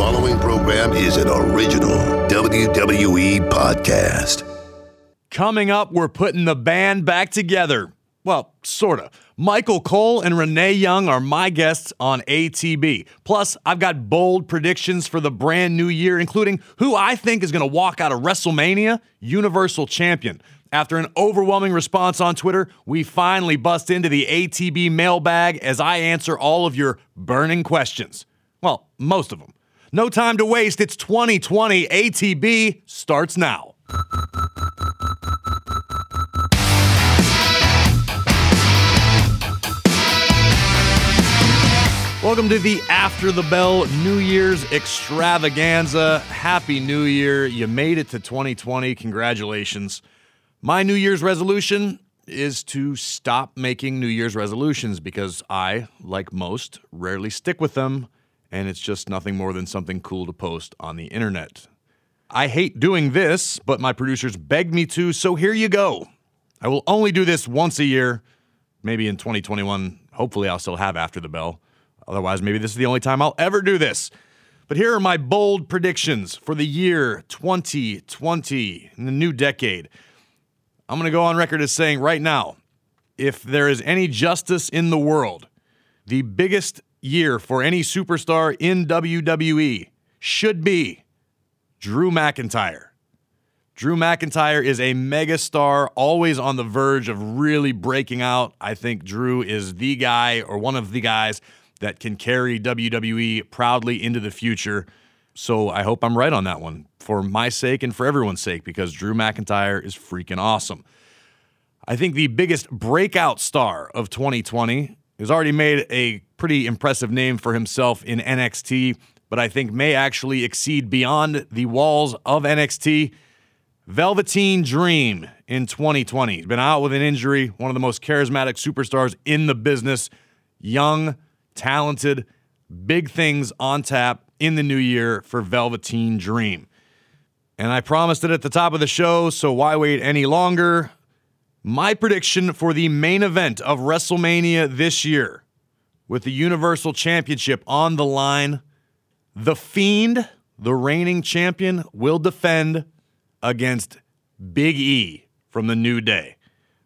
following program is an original WWE podcast. Coming up, we're putting the band back together. Well, sort of. Michael Cole and Renee Young are my guests on ATB. Plus, I've got bold predictions for the brand new year, including who I think is going to walk out of WrestleMania Universal Champion. After an overwhelming response on Twitter, we finally bust into the ATB mailbag as I answer all of your burning questions. Well, most of them. No time to waste. It's 2020. ATB starts now. Welcome to the After the Bell New Year's extravaganza. Happy New Year. You made it to 2020. Congratulations. My New Year's resolution is to stop making New Year's resolutions because I, like most, rarely stick with them, and it's just nothing more than something cool to post on the internet. I hate doing this, but my producers begged me to, so here you go. I will only do this once a year. Maybe in 2021, hopefully, I'll still have After the Bell. Otherwise, maybe this is the only time I'll ever do this. But here are my bold predictions for the year 2020, in the new decade. I'm going to go on record as saying right now if there is any justice in the world, the biggest year for any superstar in WWE should be Drew McIntyre. Drew McIntyre is a megastar, always on the verge of really breaking out. I think Drew is the guy or one of the guys that can carry WWE proudly into the future. So I hope I'm right on that one for my sake and for everyone's sake because Drew McIntyre is freaking awesome. I think the biggest breakout star of 2020 has already made a pretty impressive name for himself in NXT, but I think may actually exceed beyond the walls of NXT. Velveteen Dream in 2020. He's been out with an injury, one of the most charismatic superstars in the business, young, talented, big things on tap in the new year for Velveteen Dream. And I promised it at the top of the show, so why wait any longer? My prediction for the main event of WrestleMania this year, with the Universal Championship on the line, The Fiend, the reigning champion, will defend against Big E from the New Day.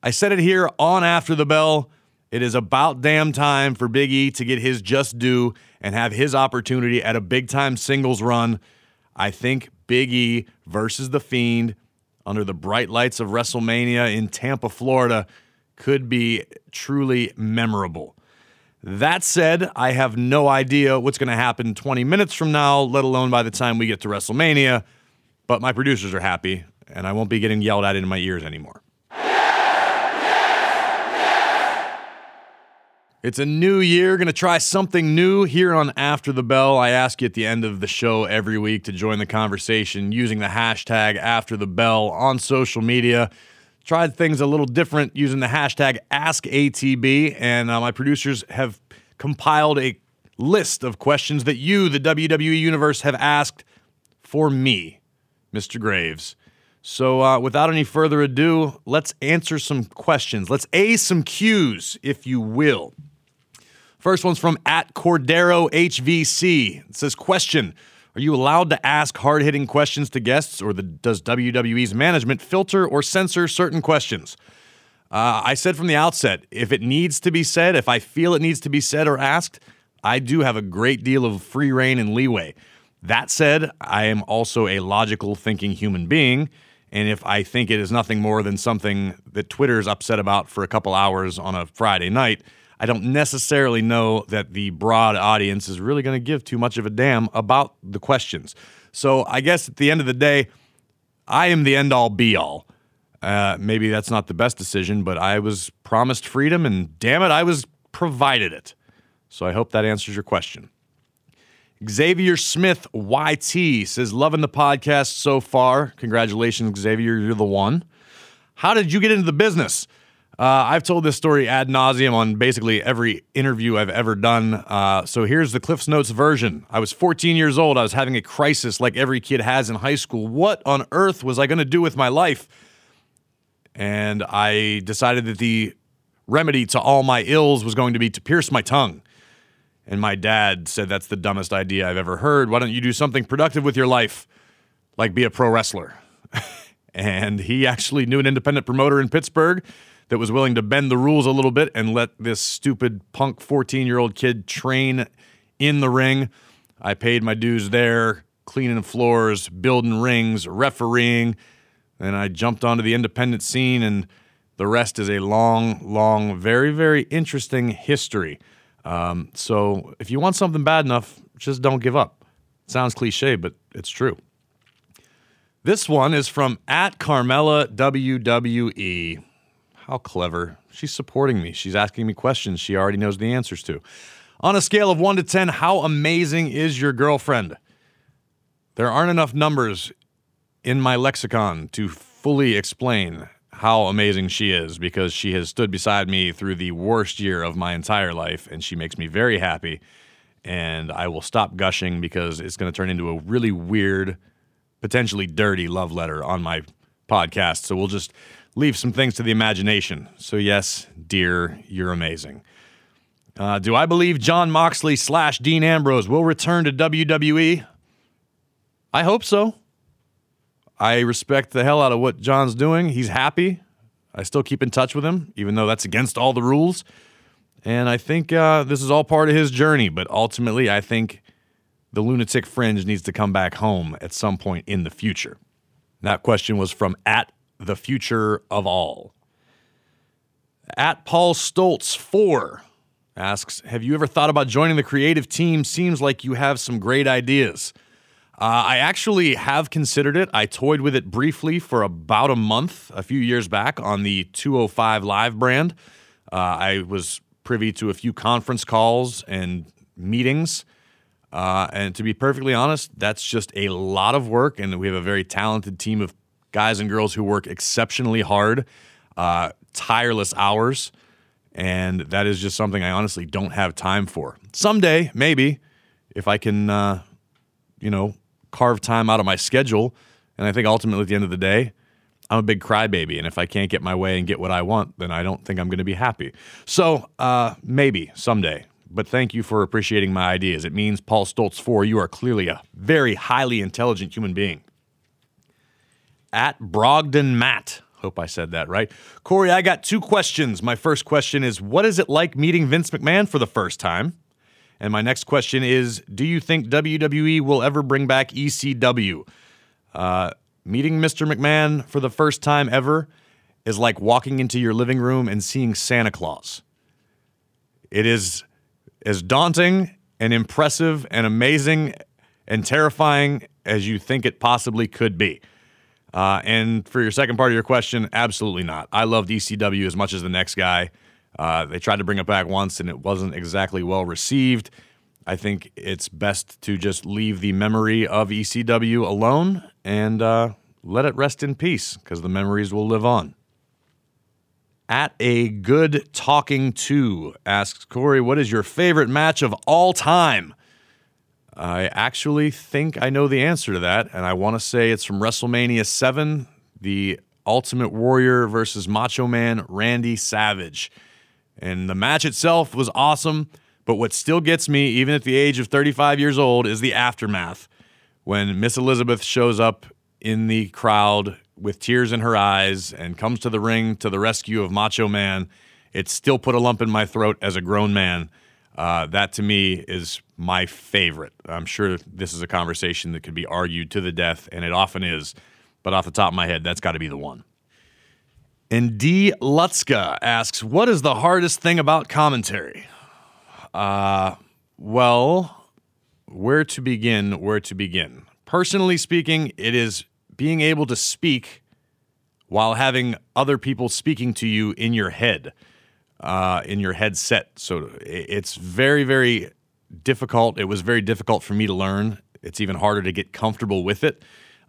I said it here on After the Bell. It is about damn time for Big E to get his just due and have his opportunity at a big time singles run. I think Big E versus The Fiend under the bright lights of WrestleMania in Tampa, Florida could be truly memorable. That said, I have no idea what's going to happen 20 minutes from now, let alone by the time we get to WrestleMania. But my producers are happy, and I won't be getting yelled at in my ears anymore. It's a new year. Going to try something new here on After the Bell. I ask you at the end of the show every week to join the conversation using the hashtag After the Bell on social media. Tried things a little different using the hashtag AskATB, and uh, my producers have compiled a list of questions that you, the WWE Universe, have asked for me, Mr. Graves. So, uh, without any further ado, let's answer some questions. Let's A some Q's, if you will. First one's from at Cordero HVC. It says, Question Are you allowed to ask hard hitting questions to guests, or the, does WWE's management filter or censor certain questions? Uh, I said from the outset, if it needs to be said, if I feel it needs to be said or asked, I do have a great deal of free reign and leeway. That said, I am also a logical thinking human being. And if I think it is nothing more than something that Twitter's upset about for a couple hours on a Friday night, I don't necessarily know that the broad audience is really going to give too much of a damn about the questions. So I guess at the end of the day, I am the end all be all. Uh, maybe that's not the best decision, but I was promised freedom, and damn it, I was provided it. So I hope that answers your question. Xavier Smith YT says, Loving the podcast so far. Congratulations, Xavier. You're the one. How did you get into the business? Uh, I've told this story ad nauseum on basically every interview I've ever done. Uh, so here's the Cliffs Notes version. I was 14 years old. I was having a crisis like every kid has in high school. What on earth was I going to do with my life? And I decided that the remedy to all my ills was going to be to pierce my tongue. And my dad said, That's the dumbest idea I've ever heard. Why don't you do something productive with your life, like be a pro wrestler? and he actually knew an independent promoter in Pittsburgh that was willing to bend the rules a little bit and let this stupid punk 14 year old kid train in the ring. I paid my dues there, cleaning floors, building rings, refereeing. Then I jumped onto the independent scene, and the rest is a long, long, very, very interesting history. Um, so if you want something bad enough, just don't give up. It sounds cliche, but it's true. This one is from at Carmella WWE. How clever. She's supporting me. She's asking me questions she already knows the answers to. On a scale of 1 to 10, how amazing is your girlfriend? There aren't enough numbers in my lexicon to fully explain how amazing she is because she has stood beside me through the worst year of my entire life and she makes me very happy. And I will stop gushing because it's going to turn into a really weird, potentially dirty love letter on my podcast. So we'll just leave some things to the imagination. So, yes, dear, you're amazing. Uh, do I believe Jon Moxley slash Dean Ambrose will return to WWE? I hope so. I respect the hell out of what John's doing. He's happy. I still keep in touch with him, even though that's against all the rules. And I think uh, this is all part of his journey. But ultimately, I think the lunatic fringe needs to come back home at some point in the future. That question was from at the future of all. At Paul Stoltz 4 asks Have you ever thought about joining the creative team? Seems like you have some great ideas. Uh, I actually have considered it. I toyed with it briefly for about a month a few years back on the 205 Live brand. Uh, I was privy to a few conference calls and meetings. Uh, and to be perfectly honest, that's just a lot of work. And we have a very talented team of guys and girls who work exceptionally hard, uh, tireless hours. And that is just something I honestly don't have time for. Someday, maybe, if I can, uh, you know, carve time out of my schedule. And I think ultimately, at the end of the day, I'm a big crybaby. And if I can't get my way and get what I want, then I don't think I'm going to be happy. So uh, maybe someday. But thank you for appreciating my ideas. It means, Paul Stoltz 4, you are clearly a very highly intelligent human being. At Brogdon Matt. Hope I said that right. Corey, I got two questions. My first question is What is it like meeting Vince McMahon for the first time? And my next question is Do you think WWE will ever bring back ECW? Uh, meeting Mr. McMahon for the first time ever is like walking into your living room and seeing Santa Claus. It is as daunting and impressive and amazing and terrifying as you think it possibly could be. Uh, and for your second part of your question, absolutely not. I loved ECW as much as the next guy. Uh, they tried to bring it back once and it wasn't exactly well received. I think it's best to just leave the memory of ECW alone and uh, let it rest in peace because the memories will live on. At a good talking to asks Corey, what is your favorite match of all time? I actually think I know the answer to that, and I want to say it's from WrestleMania 7, the Ultimate Warrior versus Macho Man Randy Savage. And the match itself was awesome, but what still gets me, even at the age of 35 years old, is the aftermath. When Miss Elizabeth shows up in the crowd with tears in her eyes and comes to the ring to the rescue of Macho Man, it still put a lump in my throat as a grown man. Uh, that to me is my favorite. I'm sure this is a conversation that could be argued to the death, and it often is. But off the top of my head, that's got to be the one. And D. Lutzka asks, What is the hardest thing about commentary? Uh, well, where to begin? Where to begin? Personally speaking, it is being able to speak while having other people speaking to you in your head, uh, in your headset. So it's very, very difficult. It was very difficult for me to learn. It's even harder to get comfortable with it.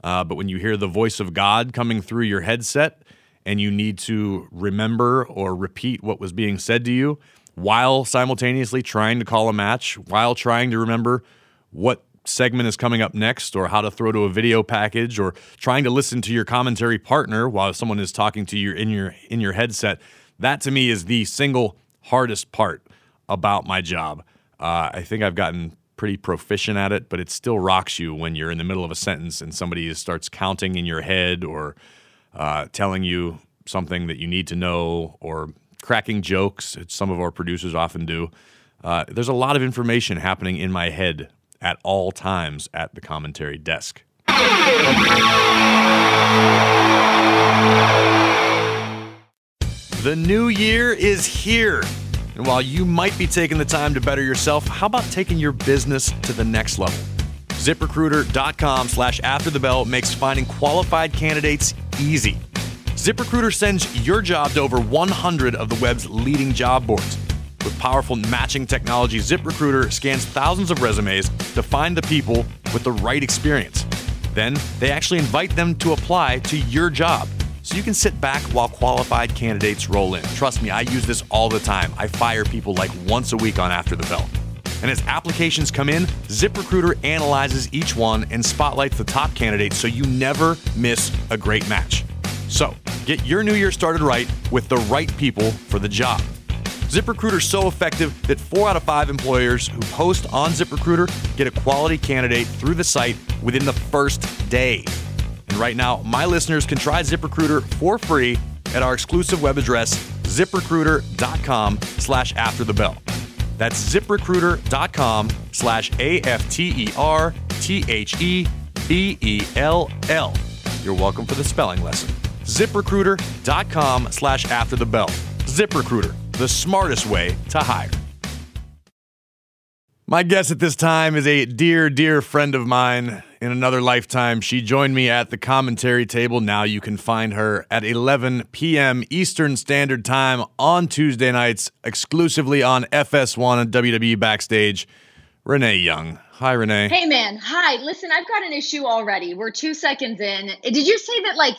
Uh, but when you hear the voice of God coming through your headset, and you need to remember or repeat what was being said to you while simultaneously trying to call a match, while trying to remember what segment is coming up next or how to throw to a video package or trying to listen to your commentary partner while someone is talking to you in your in your headset that to me is the single hardest part about my job Uh, I think I've gotten pretty proficient at it, but it still rocks you when you're in the middle of a sentence and somebody starts counting in your head or uh, telling you something that you need to know or cracking jokes. Some of our producers often do. Uh, there's a lot of information happening in my head at all times at the commentary desk. The new year is here. And while you might be taking the time to better yourself, how about taking your business to the next level? ZipRecruiter.com slash after the bell makes finding qualified candidates easy. ZipRecruiter sends your job to over 100 of the web's leading job boards. With powerful matching technology, ZipRecruiter scans thousands of resumes to find the people with the right experience. Then they actually invite them to apply to your job so you can sit back while qualified candidates roll in. Trust me, I use this all the time. I fire people like once a week on After the Bell. And as applications come in, ZipRecruiter analyzes each one and spotlights the top candidates so you never miss a great match. So, get your new year started right with the right people for the job. ZipRecruiter is so effective that four out of five employers who post on ZipRecruiter get a quality candidate through the site within the first day. And right now, my listeners can try ZipRecruiter for free at our exclusive web address, ziprecruiter.com slash after the bell. That's ziprecruiter.com slash A-F-T-E-R-T-H-E-B-E-L-L. You're welcome for the spelling lesson. ziprecruiter.com slash after the bell. ZipRecruiter, the smartest way to hire. My guest at this time is a dear, dear friend of mine in another lifetime. She joined me at the commentary table. Now you can find her at 11 p.m. Eastern Standard Time on Tuesday nights, exclusively on FS1 and WWE Backstage. Renee Young. Hi, Renee. Hey, man. Hi. Listen, I've got an issue already. We're two seconds in. Did you say that, like,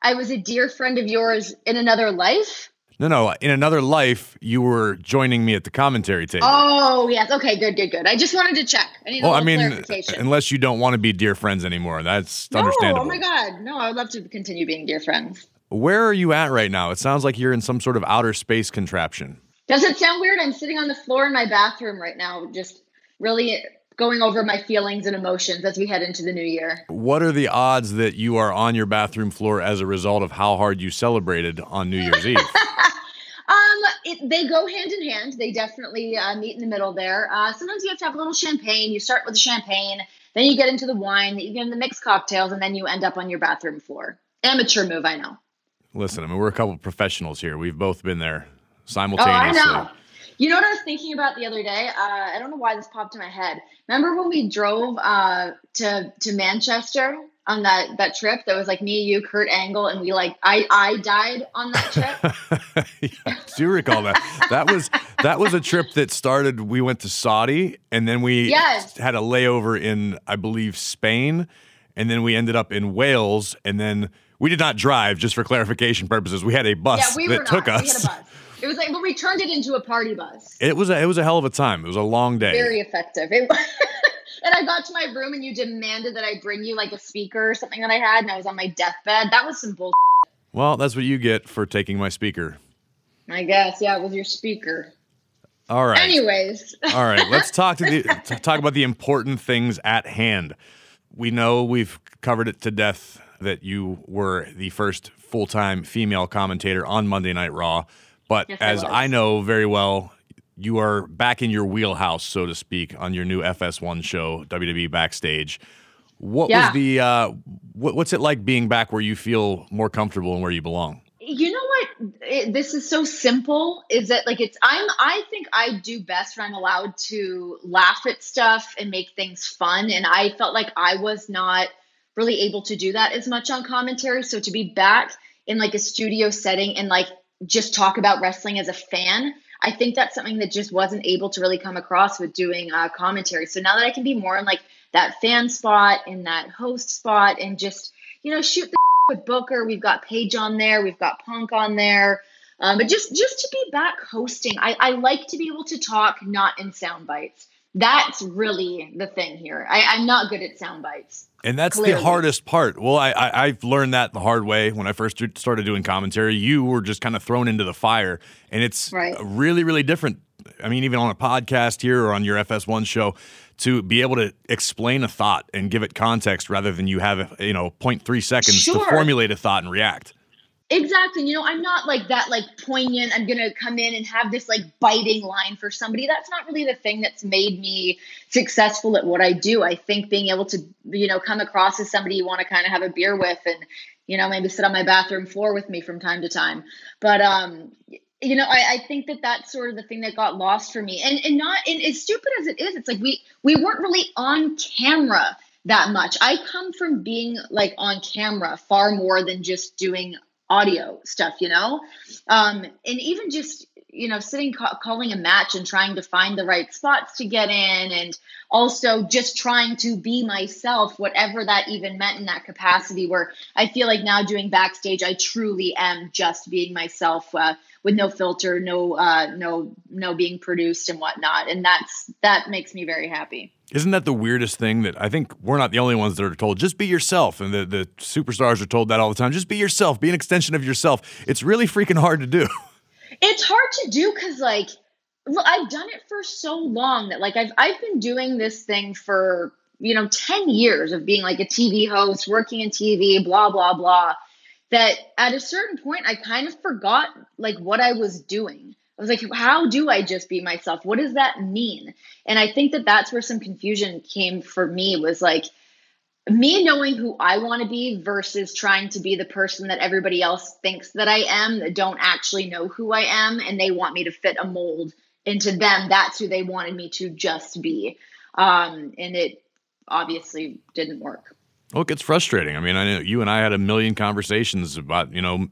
I was a dear friend of yours in another life? No, no. In another life, you were joining me at the commentary table. Oh, yes. Okay, good, good, good. I just wanted to check. I need well, I mean, unless you don't want to be dear friends anymore, that's no, understandable. oh my God. No, I would love to continue being dear friends. Where are you at right now? It sounds like you're in some sort of outer space contraption. Does it sound weird? I'm sitting on the floor in my bathroom right now, just really going over my feelings and emotions as we head into the new year. What are the odds that you are on your bathroom floor as a result of how hard you celebrated on New Year's Eve? Um, it, they go hand in hand. They definitely uh, meet in the middle there. Uh, sometimes you have to have a little champagne. You start with the champagne, then you get into the wine, then you get into the mixed cocktails, and then you end up on your bathroom floor. Amateur move, I know. Listen, I mean, we're a couple of professionals here. We've both been there Oh, simultaneously. Know. You know what I was thinking about the other day? Uh, I don't know why this popped in my head. Remember when we drove uh, to to Manchester on that that trip? That was like me, you, Kurt Angle, and we like I I died on that trip. yeah, I do recall that. That was that was a trip that started. We went to Saudi, and then we Yes. had a layover in, I believe, Spain, and then we ended up in Wales, and then we did not drive. Just for clarification purposes, we had a bus yeah, we that were took us. We had a bus. It was like, but we turned it into a party bus. It was a it was a hell of a time. It was a long day. Very effective. It, and I got to my room, and you demanded that I bring you like a speaker or something that I had, and I was on my deathbed. That was some bull. well, that's what you get for taking my speaker. I guess. Yeah, it was your speaker. All right. Anyways. All right, let's talk to the to talk about the important things at hand. We know we've covered it to death that you were the first full-time female commentator on Monday Night Raw, but Yes, as. I know very well, you are back in your wheelhouse, so to speak, on your new FS1 show, WWE Backstage. What Yeah. was the uh, what, what's it like being back where you feel more comfortable and where you belong? you know what it, this is so simple is that like it's i'm i think i do best when i'm allowed to laugh at stuff and make things fun and i felt like i was not really able to do that as much on commentary so to be back in like a studio setting and like just talk about wrestling as a fan i think that's something that just wasn't able to really come across with doing uh, commentary so now that i can be more in like that fan spot in that host spot and just you know shoot the with Booker. We've got Paige on there. We've got Punk on there. Um, but just just to be back hosting, I, I like to be able to talk not in sound bites. That's really the thing here. I, I'm not good at sound bites. And that's the hardest part. Well, I, I I've learned that the hard way when I first started doing commentary. You were just kind of thrown into the fire, and it's Right. really really different I mean, even on a podcast here or on your FS1 show, to be able to explain a thought and give it context rather than you have, you know, 0.3 seconds Sure. to formulate a thought and react. Exactly. You know, I'm not like that, like poignant. I'm going to come in and have this like biting line for somebody. That's not really the thing that's made me successful at what I do. I think being able to, you know, come across as somebody you want to kind of have a beer with and, you know, maybe sit on my bathroom floor with me from time to time. But, um, you know, I, I think that that's sort of the thing that got lost for me. And, and not, and as stupid as it is, it's like we, we weren't really on camera that much. I come from being like on camera far more than just doing audio stuff, you know? Um, and even just, you know, sitting ca- calling a match and trying to find the right spots to get in, and also just trying to be myself, whatever that even meant in that capacity. Where I feel like now doing backstage, I truly am just being myself. Uh, with no filter, no, uh, no, no being produced and whatnot, and that's that makes me very happy. Isn't that the weirdest thing that I think we're not the only ones that are told, just be yourself? And the, the superstars are told that all the time, just be yourself, be an extension of yourself. It's really freaking hard to do. It's hard to do because like I've done it for so long that like I've I've been doing this thing for you know 10 years of being like a TV host, working in TV, blah blah blah. That at a certain point I kind of forgot like what I was doing. I was like, how do I just be myself? What does that mean? And I think that that's where some confusion came for me was like me knowing who I want to be versus trying to be the person that everybody else thinks that I am that don't actually know who I am and they want me to fit a mold into them. That's who they wanted me to just be. Um, and it obviously didn't work. Well, it gets frustrating. I mean, I know you and I had a million conversations about, you know,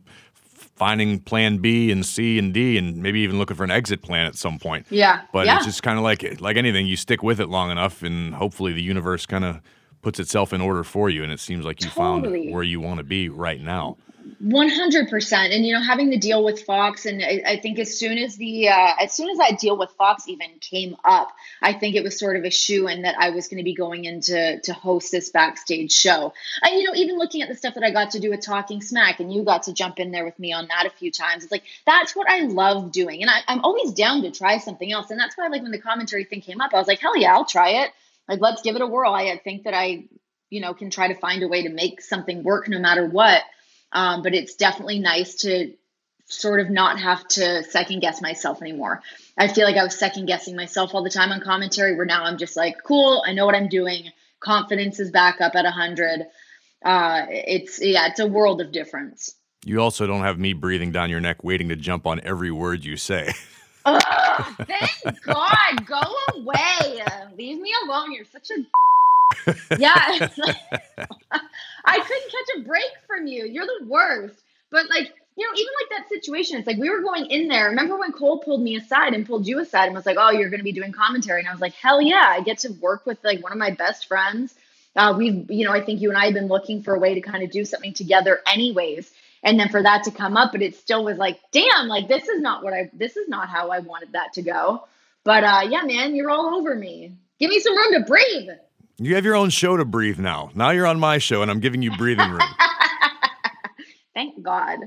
finding plan B and C and D and maybe even looking for an exit plan at some point. Yeah. But yeah. it's just kind of like like anything, you stick with it long enough and hopefully the universe kind of puts itself in order for you and it seems like you Totally. found where you want to be right now. 100% and you know having the deal with fox and I, I think as soon as the uh, as soon as that deal with fox even came up i think it was sort of a shoe in that i was going to be going into to host this backstage show and you know even looking at the stuff that i got to do with talking smack and you got to jump in there with me on that a few times it's like that's what i love doing and I, i'm always down to try something else and that's why like when the commentary thing came up i was like hell yeah i'll try it like let's give it a whirl i, think that i you know can try to find a way to make something work no matter what um, but it's definitely nice to sort of not have to second guess myself anymore. I feel like I was second guessing myself all the time on commentary, where now I'm just like, cool, I know what I'm doing. Confidence is back up at 100. Uh, it's, yeah, it's a world of difference. You also don't have me breathing down your neck waiting to jump on every word you say. Ugh, thank God. Go away. Leave me alone. You're such a. yeah. I couldn't catch a break from you. You're the worst. But like, you know, even like that situation, it's like we were going in there. Remember when Cole pulled me aside and pulled you aside and was like, "Oh, you're going to be doing commentary," and I was like, "Hell yeah! I get to work with like one of my best friends." Uh, we've, you know, I think you and I have been looking for a way to kind of do something together, anyways. And then for that to come up, but it still was like, damn, like this is not what I, this is not how I wanted that to go. But uh, yeah, man, you're all over me. Give me some room to breathe. You have your own show to breathe now. Now you're on my show and I'm giving you breathing room. Thank God.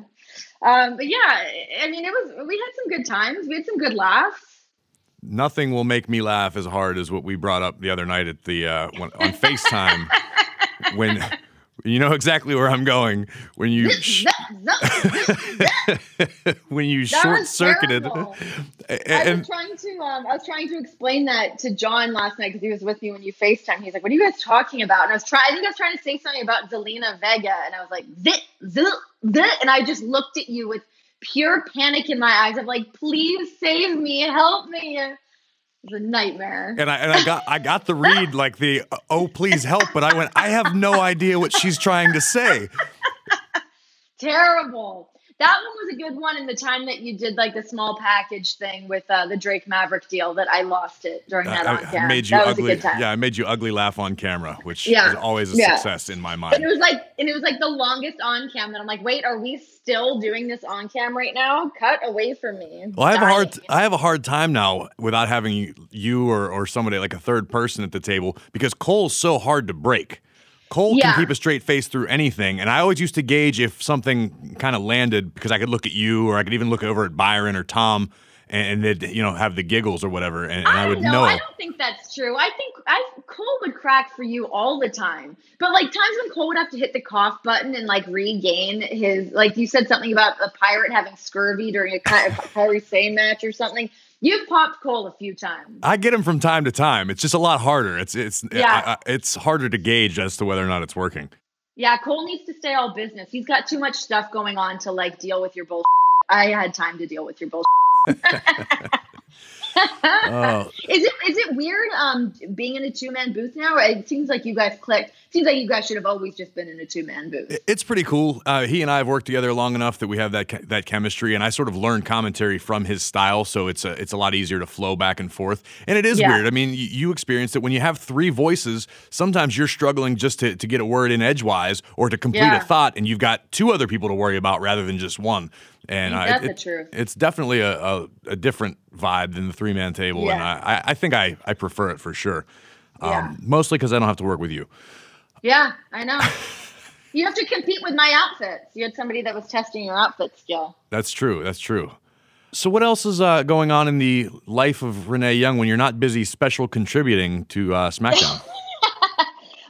Um, but yeah, I mean, it was, we had some good times. We had some good laughs. Nothing will make me laugh as hard as what we brought up the other night at the uh, when, on FaceTime when you know exactly where I'm going when you sh- when you short circuited. I was trying to um, I was trying to explain that to John last night because he was with me when you FaceTime. He's like, "What are you guys talking about?" And I was trying. I think I was trying to say something about Zelina Vega, and I was like, "Zit, zit, zit," and I just looked at you with pure panic in my eyes. I'm like, "Please save me, help me." It was a nightmare. and I and I got I got the read like the oh please help but I went I have no idea what she's trying to say. Terrible. That one was a good one in the time that you did like the small package thing with uh, the Drake Maverick deal that I lost it during that on I, I made you that ugly. was a good time. Yeah, I made you ugly laugh on camera, which Yeah. is always a Yeah. success in my mind. And it was like, and it was like the longest on cam that I'm like, wait, are we still doing this on cam right now? Cut away from me. Well, I have a hard. I have a hard time now without having you or, or somebody like a third person at the table because Cole's so hard to break. Cole Yeah. can keep a straight face through anything, and I always used to gauge if something kind of landed because I could look at you or I could even look over at Byron or Tom and they'd you know have the giggles or whatever, and, and I, I would don't know. I don't think that's true. I think I Cole would crack for you all the time, but like times when Cole would have to hit the cough button and like regain his like you said something about a pirate having scurvy during a Kairi Sane match or something. You've popped Cole a few times. I get him from time to time. It's just a lot harder. It's it's Yeah. I- I- it's harder to gauge as to whether or not it's working. Yeah, Cole needs to stay all business. He's got too much stuff going on to like deal with your bullshit. I had time to deal with your bullshit. Oh, Is it is it weird um being in a two man booth now? It seems like you guys clicked. Seems like you guys should have always just been in a two man booth. It's pretty cool. Uh, he and I have worked together long enough that we have that that chemistry, and I sort of learned commentary from his style, so it's a, it's a lot easier to flow back and forth. And it is Yeah. weird. I mean, you, you experienced it when you have three voices. Sometimes you're struggling just to, to get a word in edgewise or to complete Yeah. a thought, and you've got two other people to worry about rather than just one. And uh, it- truth? it's definitely a, a, a different vibe than the three man table, and Yeah. I, I- I think I, I prefer it for sure. Um, Yeah. Mostly because I don't have to work with you. Yeah, I know. you have to compete with my outfits. You had somebody that was testing your outfit skill. That's true. That's true. So, what else is uh, going on in the life of Renee Young when you're not busy special contributing to uh, SmackDown?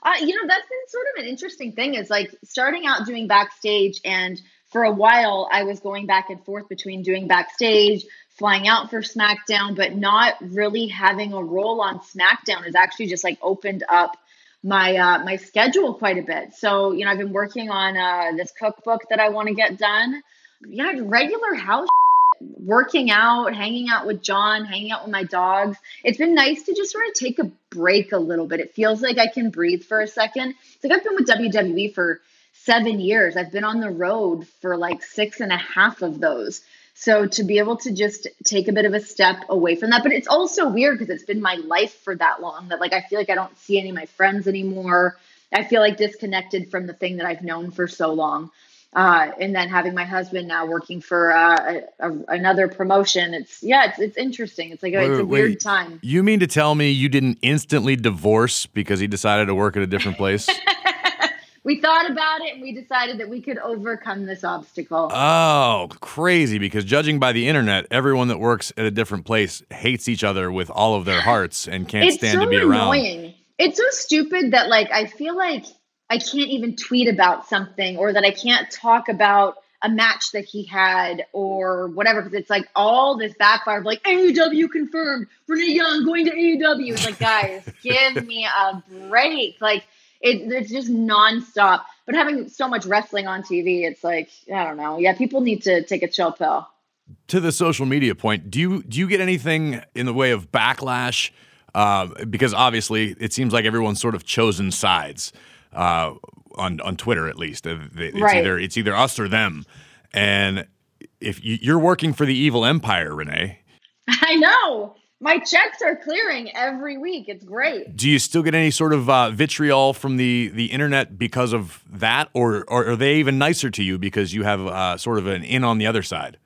Uh, you know, that's been sort of an interesting thing is like starting out doing backstage. And for a while, I was going back and forth between doing backstage, flying out for SmackDown, but not really having a role on SmackDown has actually just like opened up my uh, my schedule quite a bit. So, you know, I've been working on uh, this cookbook that I want to get done. Yeah, regular house working out, hanging out with John, hanging out with my dogs. It's been nice to just sort of take a break a little bit. It feels like I can breathe for a second. It's like I've been with WWE for seven years. I've been on the road for like six and a half of those. So to be able to just take a bit of a step away from that, but it's also weird because it's been my life for that long that like I feel like I don't see any of my friends anymore. I feel like disconnected from the thing that I've known for so long uh, and then having my husband now working for uh, a, a, another promotion. It's yeah, it's it's interesting. It's like a, it's a Wait, weird wait. time. You mean to tell me you didn't instantly divorce because he decided to work at a different place? We thought about it and we decided that we could overcome this obstacle. oh, crazy. Because judging by the internet, everyone that works at a different place hates each other with all of their hearts and can't it's stand so to be around. annoying. It's so stupid that like I feel like I can't even tweet about something or that I can't talk about a match that he had or whatever because it's like all this backfire of like AEW confirmed Renee Young going to AEW. It's like guys, give me a break. Like it, it's just nonstop. But having so much wrestling on TV, it's like I don't know. Yeah, people need to take a chill pill. to the social media point, do you do you get anything in the way of backlash? Uh, because obviously, it seems like everyone's sort of chosen sides uh, on on Twitter, at least. It's Right. either it's either us or them, and if you, you're working for the evil empire, Renee, I know. My checks are clearing every week. It's great. do you still get any sort of uh, vitriol from the the internet because of that, or or are they even nicer to you because you have uh, sort of an in on the other side?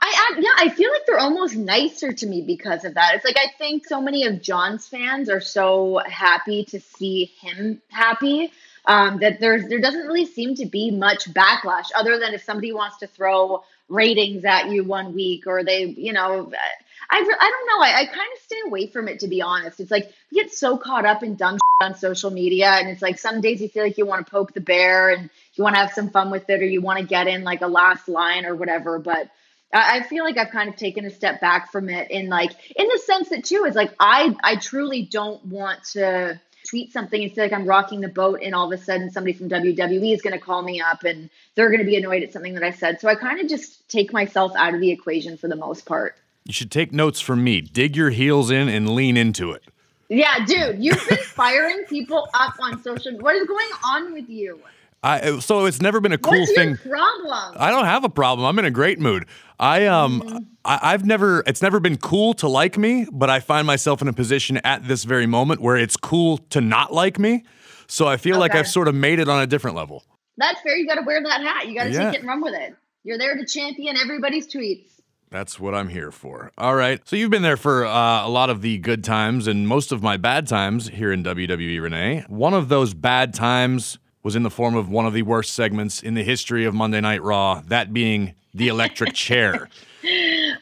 I, I yeah, I feel like they're almost nicer to me because of that. It's like I think so many of John's fans are so happy to see him happy um, that there's there doesn't really seem to be much backlash other than if somebody wants to throw ratings at you one week or they you know I, re- I don't know I, I kind of stay away from it to be honest it's like we get so caught up in dumb on social media and it's like some days you feel like you want to poke the bear and you want to have some fun with it or you want to get in like a last line or whatever but I I feel like I've kind of taken a step back from it in like in the sense that too is like I I truly don't want to tweet something and feel like I'm rocking the boat and all of a sudden somebody from WWE is going to call me up and they're going to be annoyed at something that I said. So I kind of just take myself out of the equation for the most part. You should take notes from me. Dig your heels in and lean into it. Yeah, dude, you've been firing people up on social. What is going on with you? I so it's never been a cool What's thing. problem? I don't have a problem. I'm in a great mood. I um I, I've never it's never been cool to like me, but I find myself in a position at this very moment where it's cool to not like me. So I feel like I've sort of made it on a different level. That's fair. You got to wear that hat. You got to Yeah. take it and run with it. You're there to champion everybody's tweets. That's what I'm here for. All right. So you've been there for uh, a lot of the good times and most of my bad times here in WWE, Renee. One of those bad times was in the form of one of the worst segments in the history of Monday Night Raw, that being the electric chair.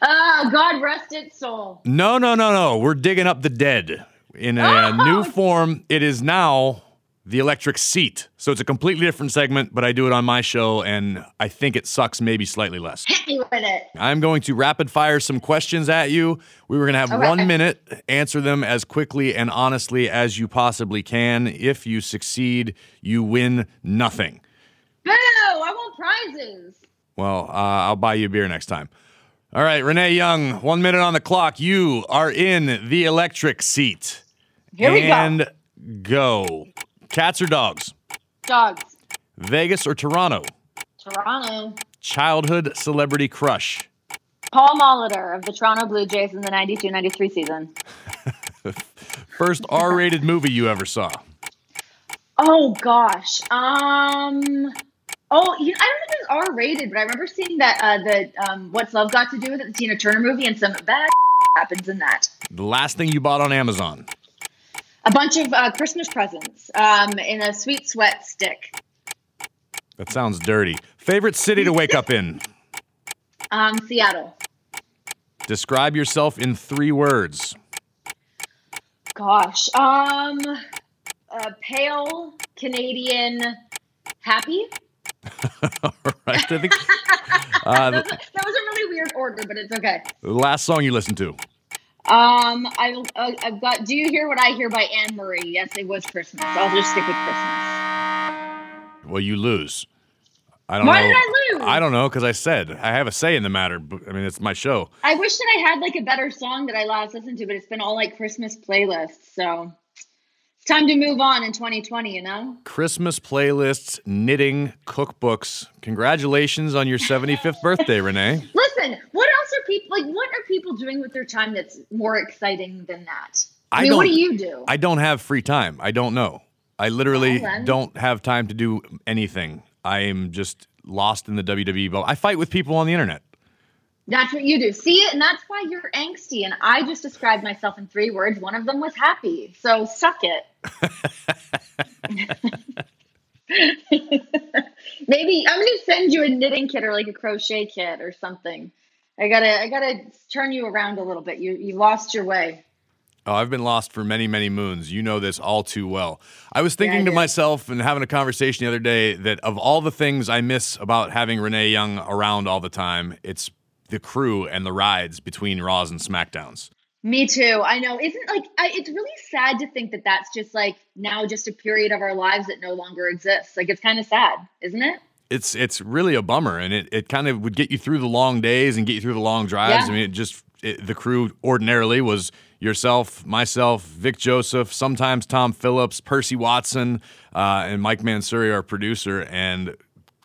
Oh, God rest its soul. No, no, no, no. We're digging up the dead in a, Oh! new form. It is now the electric seat. So it's a completely different segment, but I do it on my show, and I think it sucks maybe slightly less. Hit me with it. I'm going to rapid fire some questions at you. We were going to have Okay. one minute. Answer them as quickly and honestly as you possibly can. If you succeed, you win nothing. Boo! I want prizes. Well, uh, I'll buy you a beer next time. All right, Renee Young, one minute on the clock. You are in the electric seat. Here we go. and go. Cats or dogs? Dogs. Vegas or Toronto? Toronto. Childhood celebrity crush? Paul Molitor of the Toronto Blue Jays in the 92-93 season. First R rated movie you ever saw? Oh gosh. Um. Oh, you, know, I don't think it was R rated, but I remember seeing that uh, the um, "What's Love Got to Do with It" the Tina Turner movie, and some bad happens in that. The last thing you bought on Amazon? A bunch of uh, Christmas presents um, in a sweet sweat stick. That sounds dirty. Favorite city to wake up in? Um, Seattle. Describe yourself in three words. Gosh. Um, uh, pale Canadian, happy. All right, I think uh, That was, that was a really weird order, but it's okay. the last song you listened to. Um, I, uh, I've got. Do you hear what I hear by Anne Marie? Yes, it was Christmas. I'll just stick with Christmas. Well, you lose. I don't Why know. did I lose? I don't know because I said I have a say in the matter. But, I mean, it's my show. I wish that I had like a better song that I last listened to, but it's been all like Christmas playlists. So it's time to move on in 2020. You know. Christmas playlists, knitting, cookbooks. Congratulations on your 75th birthday, Renee. Listen, what else are people like? What are people doing with their time that's more exciting than that? I, I mean, what do don't- you do? I don't have free time. I don't know. I literally Oh, then. don't have time to do anything. I am just lost in the WWE bubble. I fight with people on the internet. That's what you do. See it, and that's why you're angsty. And I just described myself in three words. One of them was happy. So suck it. Maybe I'm gonna send you a knitting kit or like a crochet kit or something. I gotta I gotta turn you around a little bit. You you lost your way. Oh, I've been lost for many, many moons. You know this all too well. I was thinking I to myself and having a conversation the other day that of all the things I miss about having Renee Young around all the time, it's the crew and the rides between Raws and SmackDowns. Me too. I know. Isn't like I, it's really sad to think that that's just like now just a period of our lives that no longer exists. Like it's kind of sad, isn't it? It's it's really a bummer, and it, it kind of would get you through the long days and get you through the long drives. Yeah. I mean, it just it, the crew ordinarily was yourself, myself, Vic Joseph, sometimes Tom Phillips, Percy Watson, uh, and Mike Mansury, our producer, and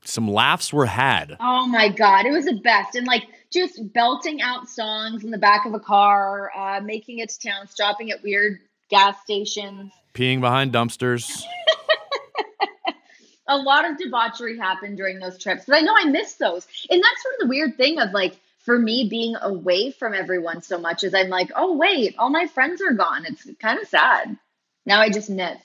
some laughs were had. Oh my god, it was the best. And like just belting out songs in the back of a car, uh, making it to town, stopping at weird gas stations. Peeing behind dumpsters. A lot of debauchery happened during those trips, but I know I miss those. And that's sort of the weird thing of like for me being away from everyone so much is I'm like, oh wait, all my friends are gone. It's kind of sad. Now I just knit.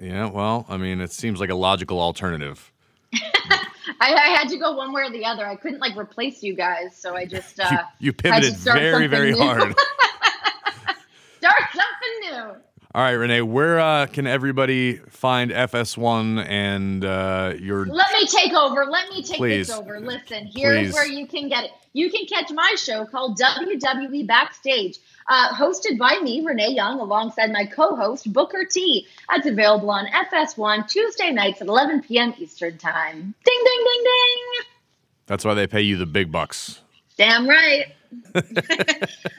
Yeah, well, I mean, it seems like a logical alternative. I, I had to go one way or the other. I couldn't like replace you guys, so I just uh, You, you had to pivoted very, very new. hard. start something new. All right, Renee, where uh, can everybody find FS1 and uh, your Let me take over. Let me take Please. this over. Listen, here's Please. where you can get it. You can catch my show called WWE Backstage, uh, hosted by me, Renee Young, alongside my co-host Booker T. That's available on FS1 Tuesday nights at 11 p.m. Eastern Time. Ding, ding, ding, ding. That's why they pay you the big bucks. Damn right. um,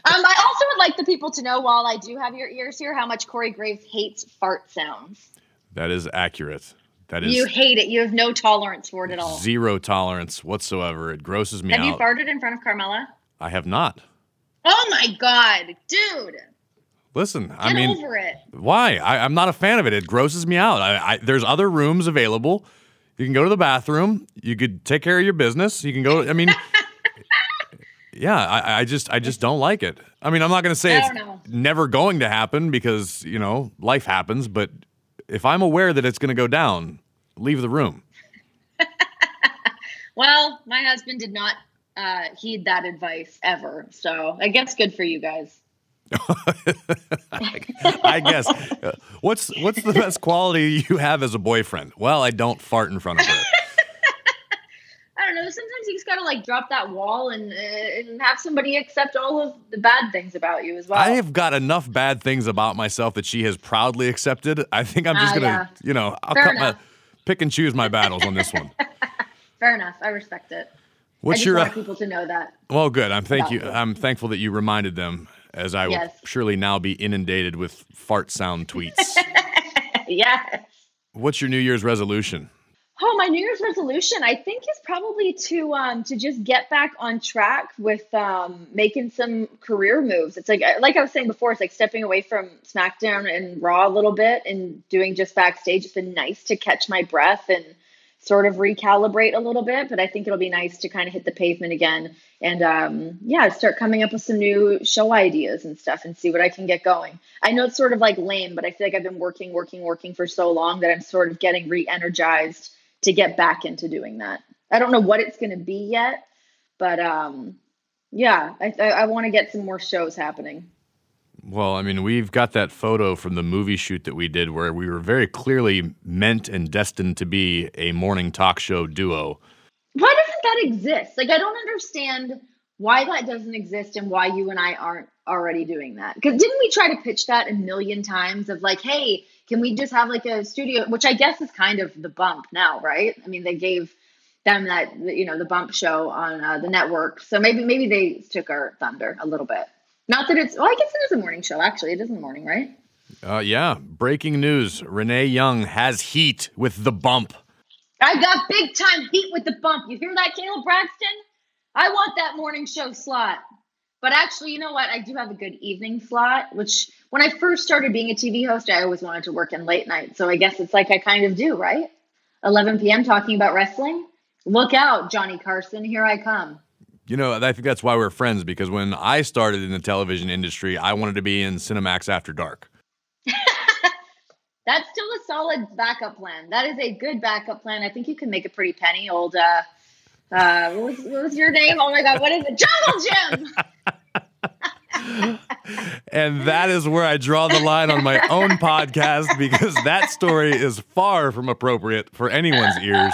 I also would like the people to know, while I do have your ears here, how much Corey Graves hates fart sounds. That is accurate. That is You hate it. You have no tolerance for it at all. zero tolerance whatsoever. It grosses me out. Have you farted in front of Carmella? I have not. Oh my god, dude! Listen, Get I mean, over it. why? I, I'm not a fan of it. It grosses me out. I, I, there's other rooms available. You can go to the bathroom. You could take care of your business. You can go. I mean, yeah. I, I just, I just don't like it. I mean, I'm not going to say it's know. never going to happen because you know life happens. But if I'm aware that it's going to go down, leave the room. Well, my husband did not uh, heed that advice ever. So I guess good for you guys. I guess. What's what's the best quality you have as a boyfriend? Well, I don't fart in front of her. I don't know. Sometimes you just gotta like drop that wall and uh, and have somebody accept all of the bad things about you as well. I have got enough bad things about myself that she has proudly accepted. I think I'm just Ah, gonna, yeah. you know, I'll cut my, pick and choose my battles on this one. Fair enough. I respect it. I What's just your? want Uh, people to know that. well, good. I'm thank you. you. I'm thankful that you reminded them, as I will surely now be inundated with fart sound tweets. yes. What's your New Year's resolution? Oh, my New Year's resolution, I think, is probably to um to just get back on track with um making some career moves. It's like like I was saying before, it's like stepping away from SmackDown and Raw a little bit and doing just backstage. It's been nice to catch my breath and sort of recalibrate a little bit, but I think it'll be nice to kind of hit the pavement again and um yeah, start coming up with some new show ideas and stuff and see what I can get going. I know it's sort of like lame, but I feel like I've been working, working, working for so long that I'm sort of getting re-energized to get back into doing that. I don't know what it's going to be yet, but um, yeah, I, I, I want to get some more shows happening. Well, I mean, we've got that photo from the movie shoot that we did where we were very clearly meant and destined to be a morning talk show duo. Why doesn't that exist? Like, I don't understand why that doesn't exist and why you and I aren't already doing that. Because didn't we try to pitch that a million times of like, hey, can we just have like a studio, which I guess is kind of the bump now, right? I mean, they gave them that you know the bump show on uh, the network, so maybe maybe they took our thunder a little bit. Not that it's well, I guess it is a morning show. Actually, it is in the morning, right? Uh, yeah, breaking news: Renee Young has heat with the bump. I got big time heat with the bump. You hear that, Kayla Braxton? I want that morning show slot. But actually, you know what? I do have a good evening slot, which when I first started being a TV host, I always wanted to work in late night. So I guess it's like I kind of do, right? 11 p.m. talking about wrestling. Look out, Johnny Carson. Here I come. You know, I think that's why we're friends because when I started in the television industry, I wanted to be in Cinemax After Dark. That's still a solid backup plan. That is a good backup plan. I think you can make a pretty penny. Old, uh, uh, what was, what was your name? Oh my God, what is it? Jungle Jim. And that is where I draw the line on my own podcast because that story is far from appropriate for anyone's ears.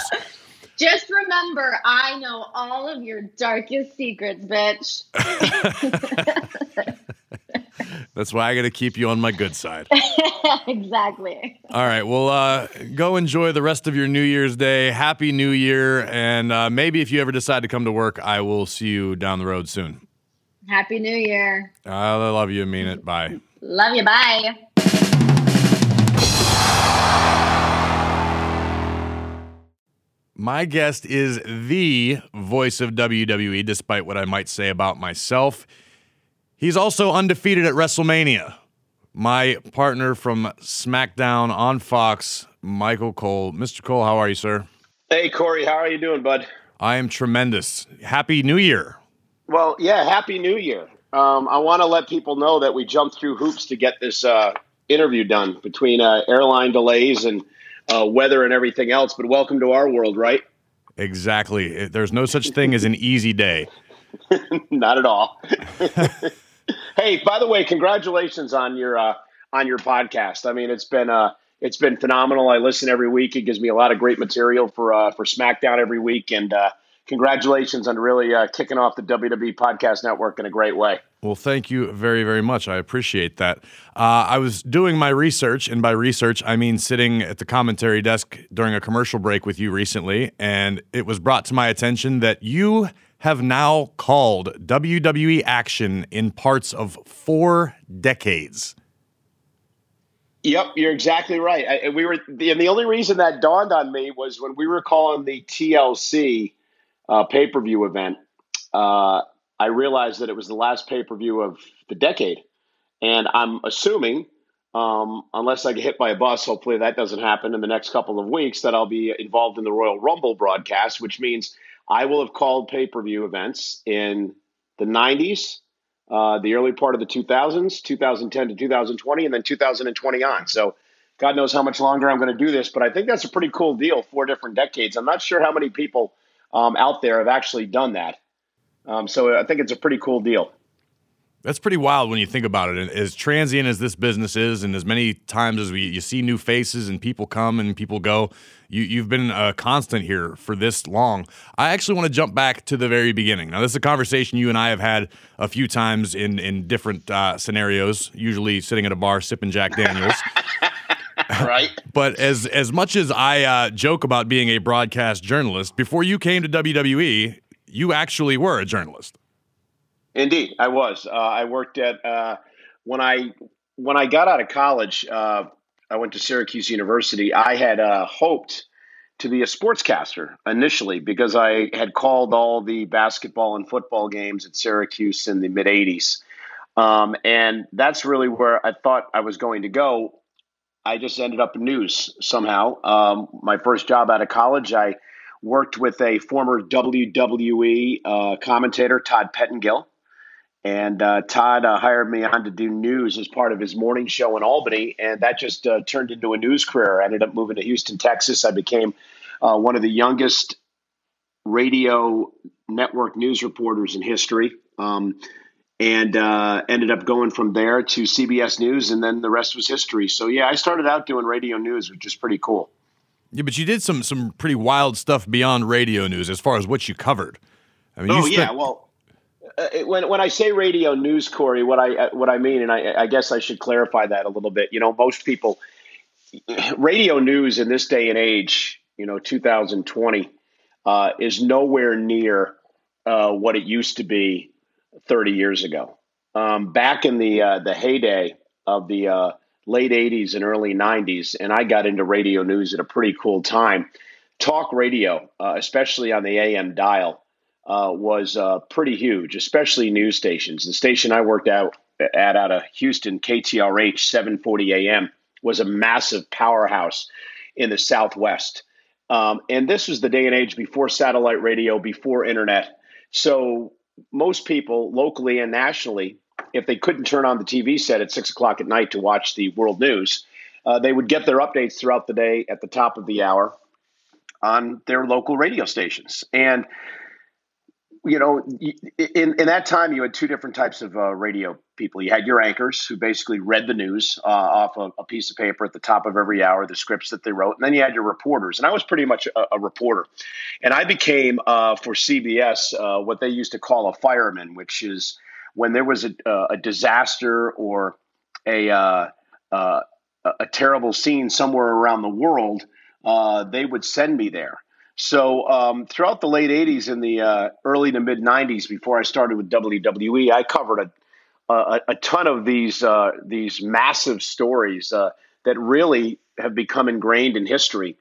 Just remember, I know all of your darkest secrets, bitch. That's why I got to keep you on my good side. exactly. All right. Well, uh, go enjoy the rest of your New Year's Day. Happy New Year. And uh, maybe if you ever decide to come to work, I will see you down the road soon. Happy New Year. I love you. I mean it. Bye. Love you. Bye. My guest is the voice of WWE, despite what I might say about myself. He's also undefeated at WrestleMania. My partner from SmackDown on Fox, Michael Cole. Mr. Cole, how are you, sir? Hey, Corey, how are you doing, bud? I am tremendous. Happy New Year. Well, yeah, Happy New Year. Um, I want to let people know that we jumped through hoops to get this uh, interview done between uh, airline delays and uh, weather and everything else. But welcome to our world, right? Exactly. There's no such thing as an easy day. Not at all. hey, by the way, congratulations on your uh, on your podcast. I mean, it's been uh, it's been phenomenal. I listen every week. It gives me a lot of great material for uh, for SmackDown every week, and uh, congratulations on really uh, kicking off the WWE Podcast Network in a great way. Well, thank you very, very much. I appreciate that. Uh, I was doing my research, and by research, I mean sitting at the commentary desk during a commercial break with you recently, and it was brought to my attention that you have now called WWE action in parts of four decades. Yep, you're exactly right. I, we were, and the only reason that dawned on me was when we were calling the TLC uh, pay per view event. Uh, I realized that it was the last pay per view of the decade, and I'm assuming, um, unless I get hit by a bus, hopefully that doesn't happen in the next couple of weeks, that I'll be involved in the Royal Rumble broadcast, which means I will have called pay per view events in the 90s, uh, the early part of the 2000s, 2010 to 2020, and then 2020 on. So God knows how much longer I'm going to do this, but I think that's a pretty cool deal. Four different decades. I'm not sure how many people um, out there have actually done that. Um, so I think it's a pretty cool deal. That's pretty wild when you think about it. And as transient as this business is, and as many times as we you see new faces and people come and people go, you you've been a constant here for this long. I actually want to jump back to the very beginning. Now, this is a conversation you and I have had a few times in in different uh, scenarios. Usually sitting at a bar sipping Jack Daniels. right. but as as much as I uh, joke about being a broadcast journalist, before you came to WWE, you actually were a journalist. Indeed, I was. Uh, I worked at uh, when I when I got out of college. Uh, I went to Syracuse University. I had uh, hoped to be a sportscaster initially because I had called all the basketball and football games at Syracuse in the mid '80s, um, and that's really where I thought I was going to go. I just ended up in news somehow. Um, my first job out of college, I worked with a former WWE uh, commentator, Todd Pettengill and uh, Todd uh, hired me on to do news as part of his morning show in Albany, and that just uh, turned into a news career. I ended up moving to Houston, Texas. I became uh, one of the youngest radio network news reporters in history, um, and uh, ended up going from there to CBS News, and then the rest was history. So yeah, I started out doing radio news, which is pretty cool. Yeah, but you did some some pretty wild stuff beyond radio news as far as what you covered. I mean, oh spent- yeah, well when when I say radio news, Corey, what I uh, what I mean, and I, I guess I should clarify that a little bit. You know, most people, radio news in this day and age, you know, 2020, uh, is nowhere near uh, what it used to be 30 years ago. Um, back in the uh, the heyday of the uh, late 80s and early 90s, and I got into radio news at a pretty cool time. Talk radio, especially on the AM dial uh, was uh, pretty huge, especially news stations. The station I worked out at out of Houston, KTRH 740 AM, was a massive powerhouse in the Southwest. Um, and this was the day and age before satellite radio, before internet. So most people, locally and nationally, if they couldn't turn on the TV set at six o'clock at night to watch the world news, uh, they would get their updates throughout the day at the top of the hour on their local radio stations. And you know, in, in that time, you had two different types of uh, radio people. You had your anchors who basically read the news uh, off a, a, piece of paper at the top of every hour, the scripts that they wrote. And then you had your reporters. And I was pretty much a, a reporter. And I became, uh, for CBS, uh, what they used to call a fireman, which is when there was a, a disaster or a, uh, uh, a terrible scene somewhere around the world, they would send me there. So um, throughout the late '80s and the uh, early to mid '90s, before I started with WWE, I covered a a, a ton of these uh, these massive stories uh, that really have become ingrained in history.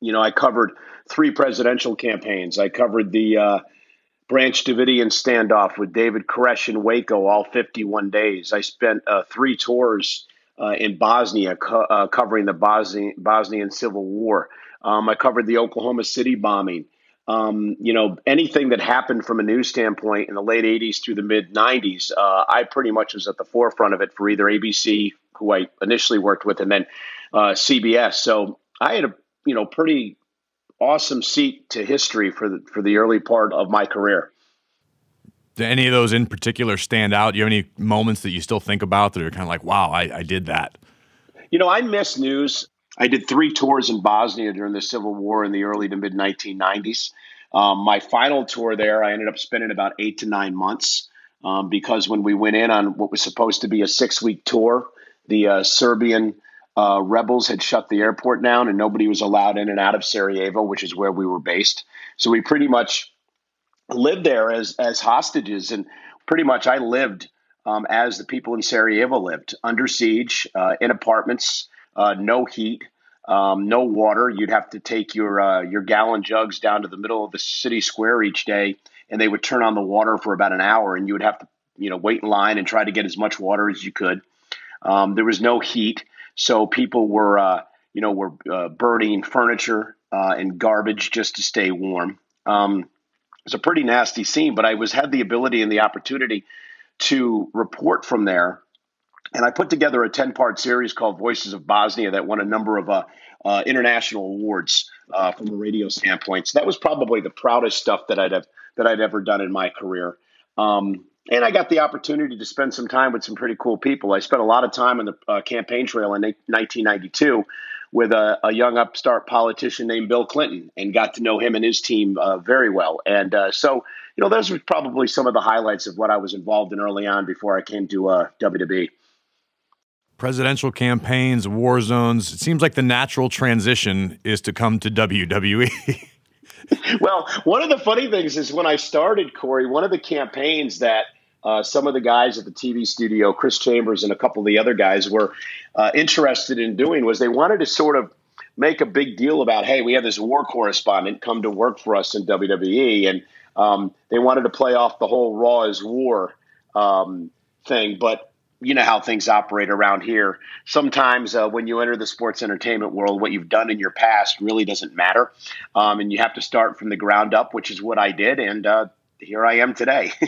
You know, I covered three presidential campaigns. I covered the uh, Branch Davidian standoff with David Koresh in Waco, all 51 days. I spent uh, three tours uh, in Bosnia co- covering the Bosnian, Bosnian Civil War. Um, I covered the Oklahoma City bombing. Um, you know, anything that happened from a news standpoint in the late 80s through the mid 90s, uh, I pretty much was at the forefront of it for either ABC, who I initially worked with, and then uh, CBS. So I had a, you know, pretty awesome seat to history for the, for the early part of my career. Do any of those in particular stand out? Do you have any moments that you still think about that are kind of like, wow, I, I did that? You know, I miss news. I did three tours in Bosnia during the Civil War in the early to mid 1990s. Um, my final tour there, I ended up spending about eight to nine months um, because when we went in on what was supposed to be a six week tour, the uh, Serbian uh, rebels had shut the airport down and nobody was allowed in and out of Sarajevo, which is where we were based. So we pretty much lived there as as hostages, and pretty much I lived um, as the people in Sarajevo lived under siege uh, in apartments uh, no heat, um, no water. You'd have to take your uh, your gallon jugs down to the middle of the city square each day, and they would turn on the water for about an hour, and you would have to you know wait in line and try to get as much water as you could. Um, there was no heat, so people were uh, you know were uh, burning furniture uh, and garbage just to stay warm. Um, it was a pretty nasty scene, but I was had the ability and the opportunity to report from there and I put together a 10 part series called Voices of Bosnia that won a number of uh, uh, international awards uh, from a radio standpoint. So that was probably the proudest stuff that I'd have that I'd ever done in my career. Um, and I got the opportunity to spend some time with some pretty cool people. I spent a lot of time on the uh, campaign trail in 1992 with a, a, young upstart politician named Bill Clinton and got to know him and his team uh, very well. And uh, so, you know, those were probably some of the highlights of what I was involved in early on before I came to uh, WWE. Presidential campaigns, war zones. It seems like the natural transition is to come to WWE. well, one of the funny things is when I started, Corey, one of the campaigns that uh, some of the guys at the TV studio, Chris Chambers and a couple of the other guys, were uh, interested in doing was they wanted to sort of make a big deal about, hey, we have this war correspondent come to work for us in WWE, and um, they wanted to play off the whole Raw is War um, thing, but you know how things operate around here. Sometimes uh, when you enter the sports entertainment world, what you've done in your past really doesn't matter, um, and you have to start from the ground up, which is what I did, and uh, here I am today.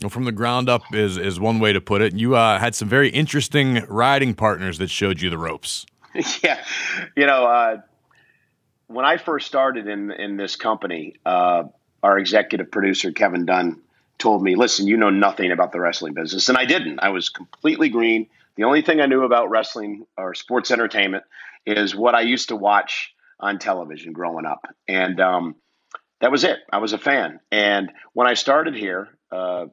Well, from the ground up is is one way to put it. You uh, had some very interesting riding partners that showed you the ropes. yeah, you know, uh, when I first started in in this company, uh, our executive producer Kevin Dunn told me, "Listen, you know nothing about the wrestling business," and I didn't. I was completely green. The only thing I knew about wrestling or sports entertainment is what I used to watch on television growing up, and um, that was it. I was a fan, and when I started here. Uh,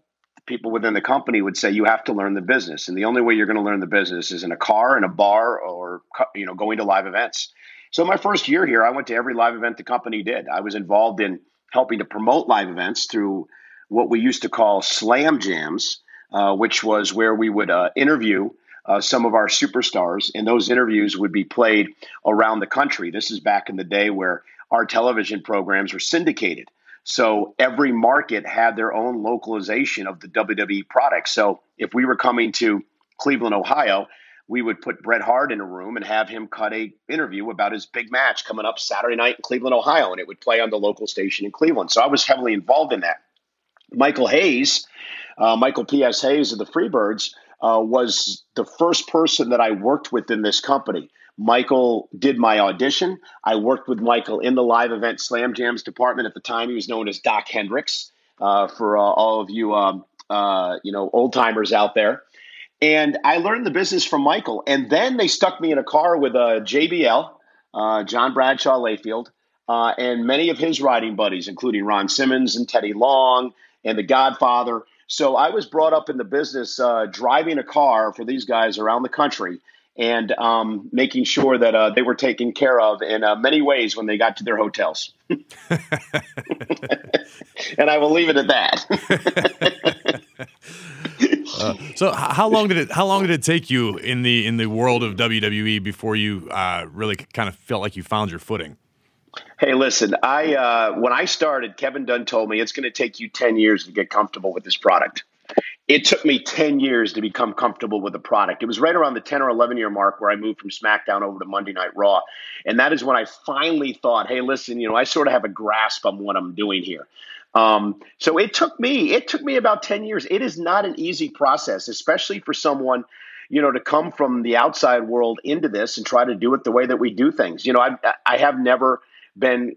people within the company would say you have to learn the business and the only way you're going to learn the business is in a car in a bar or you know going to live events so my first year here i went to every live event the company did i was involved in helping to promote live events through what we used to call slam jams uh, which was where we would uh, interview uh, some of our superstars and those interviews would be played around the country this is back in the day where our television programs were syndicated so every market had their own localization of the WWE product. So if we were coming to Cleveland, Ohio, we would put Bret Hart in a room and have him cut a interview about his big match coming up Saturday night in Cleveland, Ohio, and it would play on the local station in Cleveland. So I was heavily involved in that. Michael Hayes, uh, Michael P.S. Hayes of the Freebirds, uh, was the first person that I worked with in this company. Michael did my audition. I worked with Michael in the live event Slam Jams department. At the time, he was known as Doc Hendrix uh, for uh, all of you, um, uh, you know, old timers out there. And I learned the business from Michael. And then they stuck me in a car with uh, JBL, John Bradshaw Layfield, and many of his riding buddies, including Ron Simmons and Teddy Long and The Godfather. So I was brought up in the business driving a car for these guys around the country and um, making sure that uh, they were taken care of in uh, many ways when they got to their hotels. and I will leave it at that. uh, so, how long did it? How long did it take you in the in the world of WWE before you uh, really kind of felt like you found your footing? Hey, listen, I uh, when I started, Kevin Dunn told me it's going to take you ten years to get comfortable with this product it took me 10 years to become comfortable with the product. It was right around the 10 or 11 year mark where I moved from SmackDown over to Monday Night Raw. And that is when I finally thought, hey, listen, you know, I sort of have a grasp on what I'm doing here. Um, so it took me, it took me about 10 years. It is not an easy process, especially for someone, you know, to come from the outside world into this and try to do it the way that we do things. You know, I, I have never been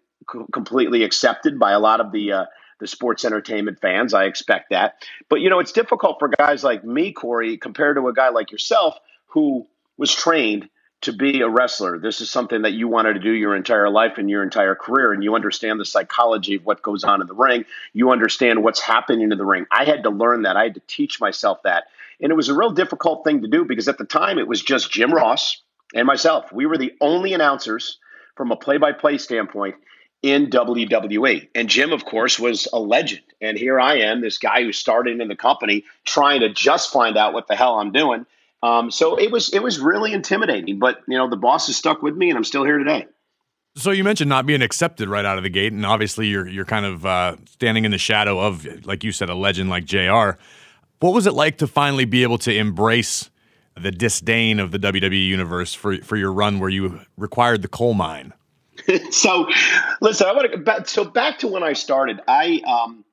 completely accepted by a lot of the, uh, the sports entertainment fans. I expect that. But, you know, it's difficult for guys like me, Corey, compared to a guy like yourself who was trained to be a wrestler. This is something that you wanted to do your entire life and your entire career, and you understand the psychology of what goes on in the ring. You understand what's happening in the ring. I had to learn that. I had to teach myself that. And it was a real difficult thing to do because at the time it was just Jim Ross and myself. We were the only announcers from a play by play standpoint in WWE. And Jim, of course, was a legend. And here I am, this guy who started in the company, trying to just find out what the hell I'm doing. Um, so it was it was really intimidating. But you know, the boss is stuck with me, and I'm still here today. So you mentioned not being accepted right out of the gate, and obviously you're you're kind of uh, standing in the shadow of, like you said, a legend like JR. What was it like to finally be able to embrace the disdain of the WWE universe for for your run where you required the Cole Mine? so, listen, I want to back. So back to when I started, I, um,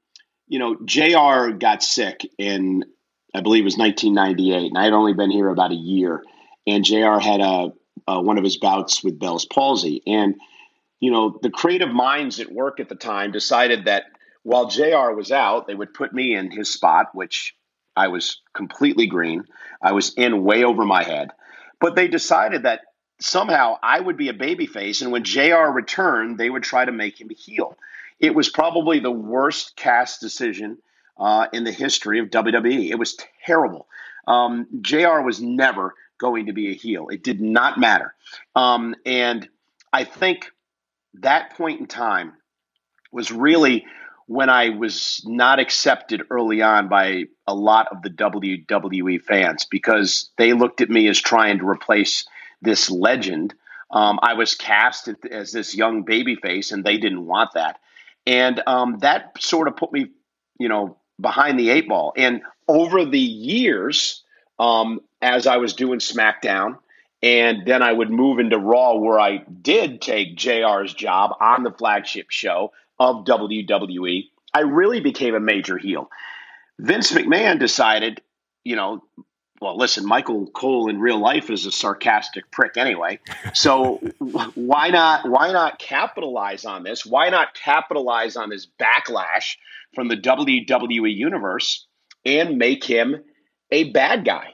you know, JR. got sick in, I believe it was 1998, and I had only been here about a year, and JR. had a, a one of his bouts with Bell's palsy, and you know, the creative minds at work at the time decided that while JR was out, they would put me in his spot, which I was completely green. I was in way over my head. But they decided that somehow I would be a babyface, and when JR returned, they would try to make him a heel. It was probably the worst cast decision uh, in the history of WWE. It was terrible. Um, JR was never going to be a heel. It did not matter. Um, and I think that point in time was really when I was not accepted early on by a lot of the WWE fans because they looked at me as trying to replace this legend. Um, I was cast as this young babyface, and they didn't want that. And um, that sort of put me, you know, behind the eight ball. And over the years, um, as I was doing SmackDown, and then I would move into Raw, where I did take JR's job on the flagship show of WWE. I really became a major heel. Vince McMahon decided, you know, well, listen, Michael Cole in real life is a sarcastic prick anyway. So why not why not capitalize on this? Why not capitalize on this backlash from the WWE universe and make him a bad guy?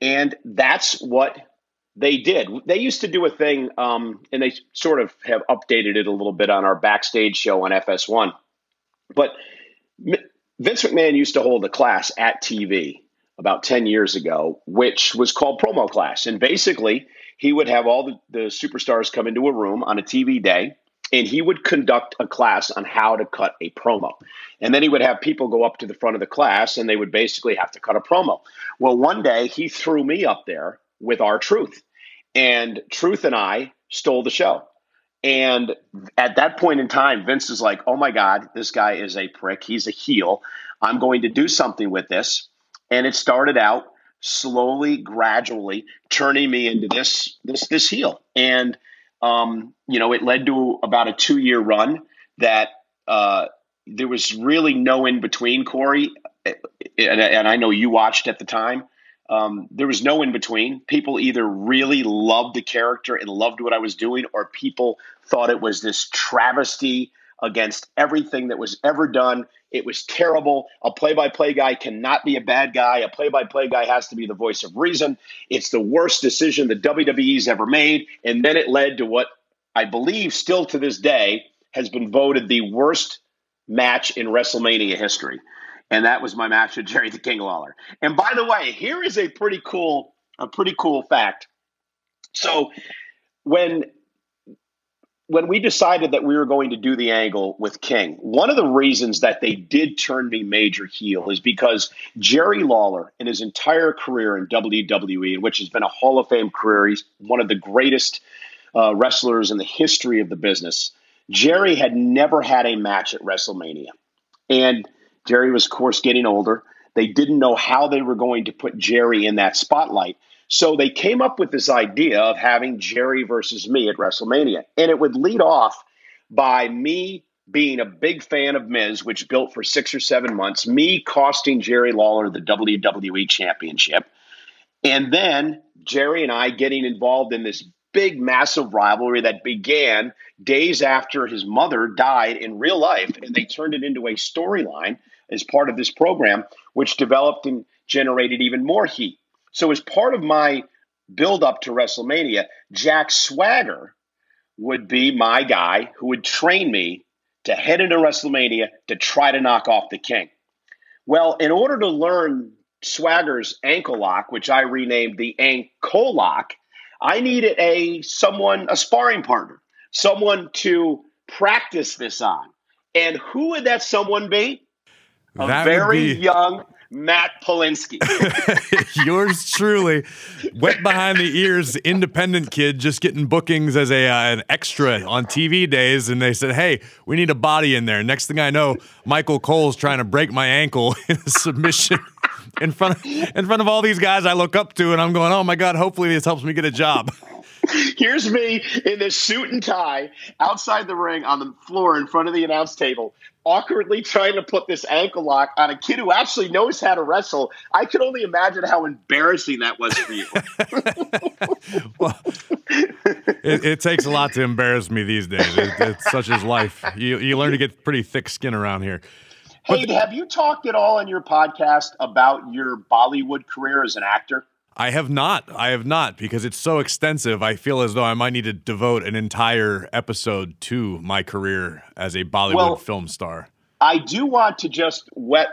And that's what they did. They used to do a thing, um, and they sort of have updated it a little bit on our backstage show on FS1. But Vince McMahon used to hold a class at TV about 10 years ago, which was called Promo Class. And basically, he would have all the, the superstars come into a room on a TV day and he would conduct a class on how to cut a promo. And then he would have people go up to the front of the class and they would basically have to cut a promo. Well, one day he threw me up there with R-Truth. And Truth and I stole the show. And at that point in time, Vince is like, oh my God, this guy is a prick. He's a heel. I'm going to do something with this. And it started out slowly, gradually turning me into this this this heel. And um, you know, it led to about a two year run that uh, there was really no in between, Corey. And, and, I know you watched at the time. Um, there was no in between. People either really loved the character and loved what I was doing, or people thought it was this travesty against everything that was ever done. It was terrible. A play by play guy cannot be a bad guy. A play by play guy has to be the voice of reason. It's the worst decision the WWE's ever made. And then it led to what I believe still to this day has been voted the worst match in WrestleMania history. And that was my match with Jerry the King Lawler. And by the way, here is a pretty cool, a pretty cool fact. So when when we decided that we were going to do the angle with King, one of the reasons that they did turn me major heel is because Jerry Lawler, in his entire career in WWE, which has been a Hall of Fame career, he's one of the greatest uh, wrestlers in the history of the business. Jerry had never had a match at WrestleMania. And Jerry was, of course, getting older. They didn't know how they were going to put Jerry in that spotlight. So they came up with this idea of having Jerry versus me at WrestleMania. And it would lead off by me being a big fan of Miz, which built for six or seven months, me costing Jerry Lawler the WWE Championship. And then Jerry and I getting involved in this big, massive rivalry that began days after his mother died in real life. And they turned it into a storyline as part of this program, which developed and generated even more heat. So, as part of my build up to WrestleMania, Jack Swagger would be my guy who would train me to head into WrestleMania to try to knock off the king. Well, in order to learn Swagger's ankle lock, which I renamed the ankle lock, I needed a someone, a sparring partner, someone to practice this on. And who would that someone be? A that very be... young Matt Polinsky. Yours truly, wet behind the ears, independent kid, just getting bookings as a uh, an extra on TV days, and they said, "Hey, we need a body in there." Next thing I know, Michael Cole's trying to break my ankle in a submission in front of, in front of all these guys I look up to, and I'm going, "Oh my god, hopefully this helps me get a job." Here's me in this suit and tie outside the ring on the floor in front of the announce table, awkwardly trying to put this ankle lock on a kid who actually knows how to wrestle. I can only imagine how embarrassing that was for you. well, it, it, takes a lot to embarrass me these days. It, it's such as life. You, you learn to get pretty thick skin around here. Hey, have you talked at all on your podcast about your Bollywood career as an actor? I have not. I have not because it's so extensive. I feel as though I might need to devote an entire episode to my career as a Bollywood well, film star. I do want to just whet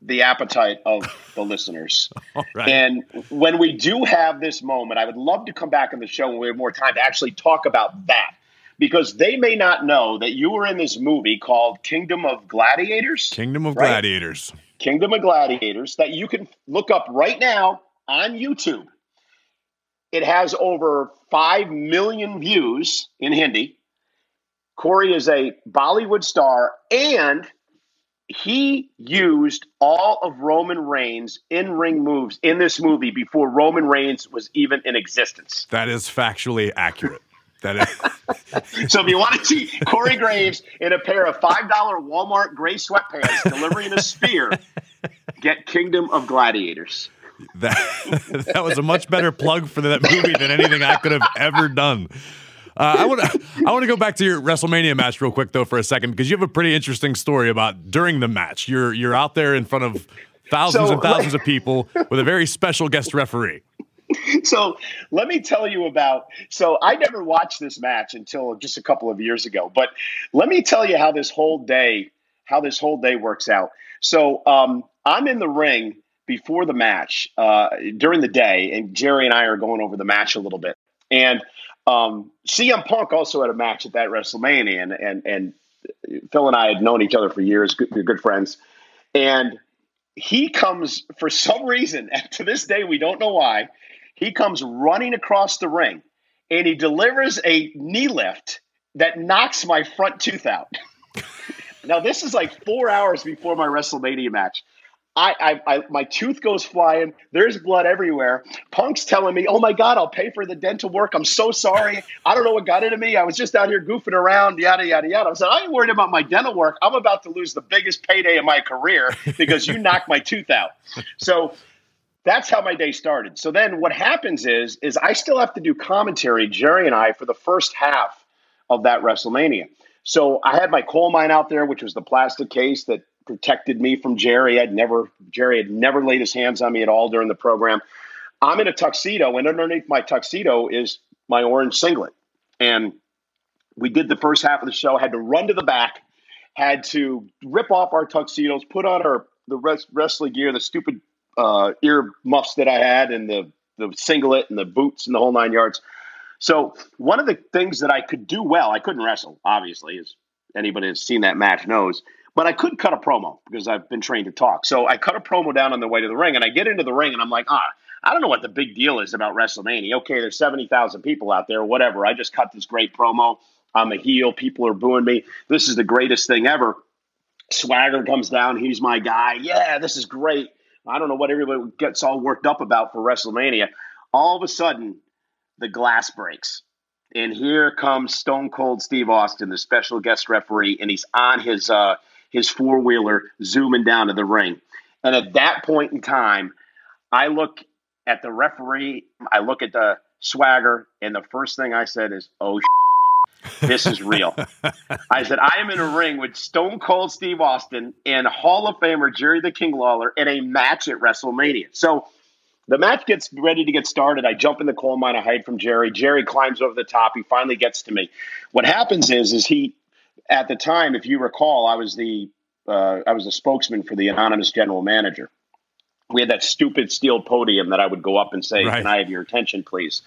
the appetite of the listeners. right. And when we do have this moment, I would love to come back on the show when we have more time to actually talk about that. Because they may not know that you were in this movie called Kingdom of Gladiators. Kingdom of right? Gladiators. Kingdom of Gladiators that you can look up right now on YouTube. It has over 5 million views in Hindi. Corey is a Bollywood star, and he used all of Roman Reigns' in ring moves in this movie before Roman Reigns was even in existence. That is factually accurate. That is. so if you want to see Corey Graves in a pair of $5 Walmart gray sweatpants delivering a spear, get Kingdom of Gladiators. That that was a much better plug for that movie than anything I could have ever done. Uh, I want to I want to go back to your WrestleMania match real quick though for a second because you have a pretty interesting story about during the match. You're you're out there in front of thousands so, and thousands of people with a very special guest referee. So let me tell you about. So I never watched this match until just a couple of years ago, but let me tell you how this whole day how this whole day works out. So um, I'm in the ring before the match uh, during the day, and Jerry and I are going over the match a little bit. And um, CM Punk also had a match at that WrestleMania, and and, and Phil and I had known each other for years, good, good friends. And he comes for some reason, and to this day we don't know why. He comes running across the ring, and he delivers a knee lift that knocks my front tooth out. now this is like four hours before my WrestleMania match. I, I, I, my tooth goes flying. There's blood everywhere. Punk's telling me, "Oh my God, I'll pay for the dental work. I'm so sorry. I don't know what got into me. I was just out here goofing around, yada yada yada." I said, "I ain't worried about my dental work. I'm about to lose the biggest payday of my career because you knocked my tooth out." So that's how my day started. So then what happens is, is I still have to do commentary, Jerry and I, for the first half of that WrestleMania. So I had my Cole Mine out there, which was the plastic case that protected me from Jerry. I'd never Jerry had never laid his hands on me at all during the program. I'm in a tuxedo, and underneath my tuxedo is my orange singlet. And we did the first half of the show. Had to run to the back, had to rip off our tuxedos, put on our the rest, wrestling gear, the stupid uh, ear muffs that I had, and the the singlet and the boots and the whole nine yards. So one of the things that I could do well, I couldn't wrestle, obviously, as anybody has seen that match knows. But I could cut a promo because I've been trained to talk. So I cut a promo down on the way to the ring, and I get into the ring, and I'm like, ah, I don't know what the big deal is about WrestleMania. Okay, there's 70,000 people out there, whatever. I just cut this great promo. I'm a heel. People are booing me. This is the greatest thing ever. Swagger comes down. He's my guy. Yeah, this is great. I don't know what everybody gets all worked up about for WrestleMania. All of a sudden, the glass breaks. And here comes Stone Cold Steve Austin, the special guest referee, and he's on his uh, his four wheeler zooming down to the ring. And at that point in time, I look at the referee, I look at the swagger, and the first thing I said is, oh, this is real. I said, I am in a ring with Stone Cold Steve Austin and Hall of Famer Jerry the King Lawler in a match at WrestleMania. So the match gets ready to get started. I jump in the Cole Mine, I hide from Jerry. Jerry climbs over the top. He finally gets to me. What happens is, is he at the time, if you recall, I was the uh, I was a spokesman for the anonymous general manager. We had that stupid steel podium that I would go up and say, right. "Can I have your attention, please?"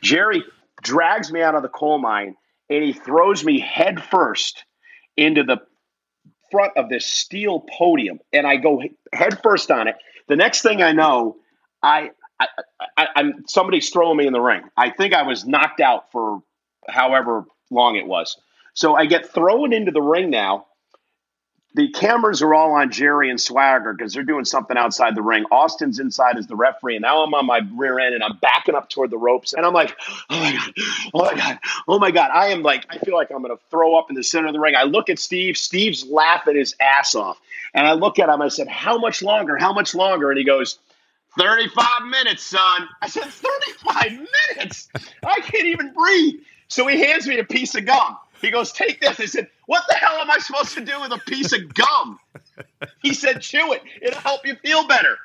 Jerry drags me out of the Cole Mine and he throws me headfirst into the front of this steel podium, and I go headfirst on it. The next thing I know, I, I, I I'm somebody's throwing me in the ring. I think I was knocked out for however long it was. So I get thrown into the ring now. the cameras are all on Jerry and Swagger because they're doing something outside the ring. Austin's inside as the referee, and now I'm on my rear end and I'm backing up toward the ropes, and I'm like, oh my god, oh my god, oh my god. I am like, I feel like I'm gonna throw up in the center of the ring. I look at Steve. Steve's laughing his ass off, and I look at him. I said, how much longer? How much longer? And he goes. 35 minutes, son. I said, 35 minutes? I can't even breathe. So he hands me a piece of gum. He goes, Take this. I said, What the hell am I supposed to do with a piece of gum? He said, Chew it. It'll help you feel better.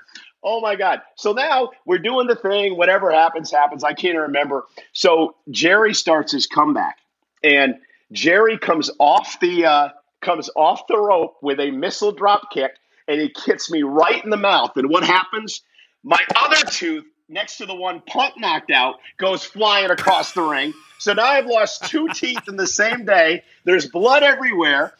Oh my God. So now we're doing the thing. Whatever happens, happens. I can't remember. So Jerry starts his comeback, and Jerry comes off the uh, comes off the rope with a missile drop kick, and he hits me right in the mouth. And what happens? My other tooth next to the one Punk knocked out goes flying across the ring. So now I've lost two teeth in the same day. There's blood everywhere.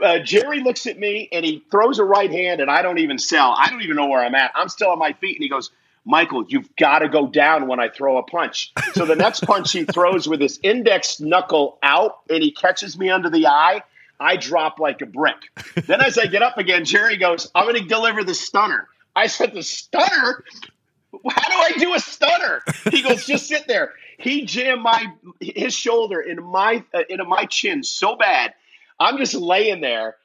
Uh, Jerry looks at me and he throws a right hand, and I don't even sell. I don't even know where I'm at. I'm still on my feet, and he goes, Michael, you've got to go down when I throw a punch. So the next punch he throws with his index knuckle out, and he catches me under the eye. I drop like a brick. Then as I get up again, Jerry goes, I'm going to deliver the stunner. I said, The stunner? How do I do a stunner? He goes, just sit there. He jammed my his shoulder into my uh, into my chin so bad. I'm just laying there,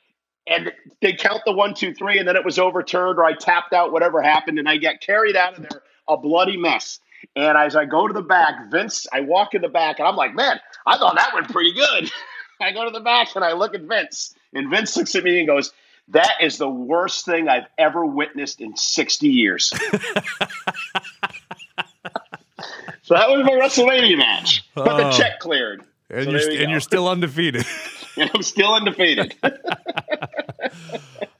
and they count the one, two, three, and then it was overturned, or I tapped out, whatever happened, and I get carried out of there a bloody mess. And as I go to the back, Vince, I walk in the back, and I'm like, man, I thought that went pretty good. I go to the back and I look at Vince, and Vince looks at me and goes, that is the worst thing I've ever witnessed in 60 years. so that was my WrestleMania match. But the oh. check cleared. And, so you're, and you're still undefeated. and I'm still undefeated.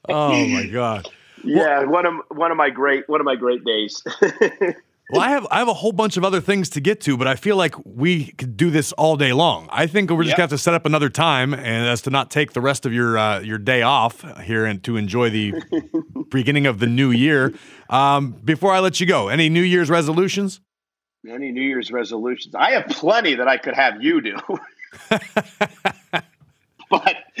oh my god. Yeah, one of one of my great one of my great days. Well, I have I have a whole bunch of other things to get to, but I feel like we could do this all day long. I think we're just yep. gonna have to set up another time, and as to not take the rest of your uh, your day off here and to enjoy the beginning of the new year. Um, before I let you go, any New Year's resolutions? Any New Year's resolutions? I have plenty that I could have you do.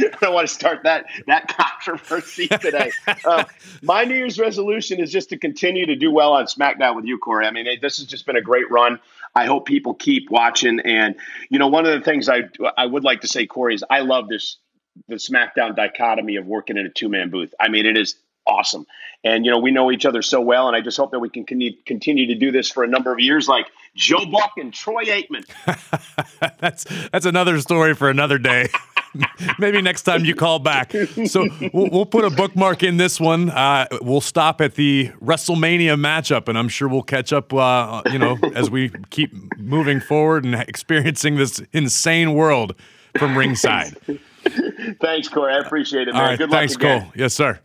I don't want to start that that controversy today. Uh, my New Year's resolution is just to continue to do well on SmackDown with you, Corey. I mean, this has just been a great run. I hope people keep watching. And you know, one of the things I I would like to say, Corey, is I love this the SmackDown dichotomy of working in a two man booth. I mean, it is awesome. And you know, we know each other so well, and I just hope that we can continue to do this for a number of years, like Joe Buck and Troy Aikman. that's that's another story for another day. Maybe next time you call back. So we'll, we'll put a bookmark in this one. Uh, we'll stop at the WrestleMania matchup, and I'm sure we'll catch up. Uh, you know, as we keep moving forward and experiencing this insane world from ringside. thanks, Corey. I appreciate it, man. All right, Good luck thanks. Cole. Yes, sir.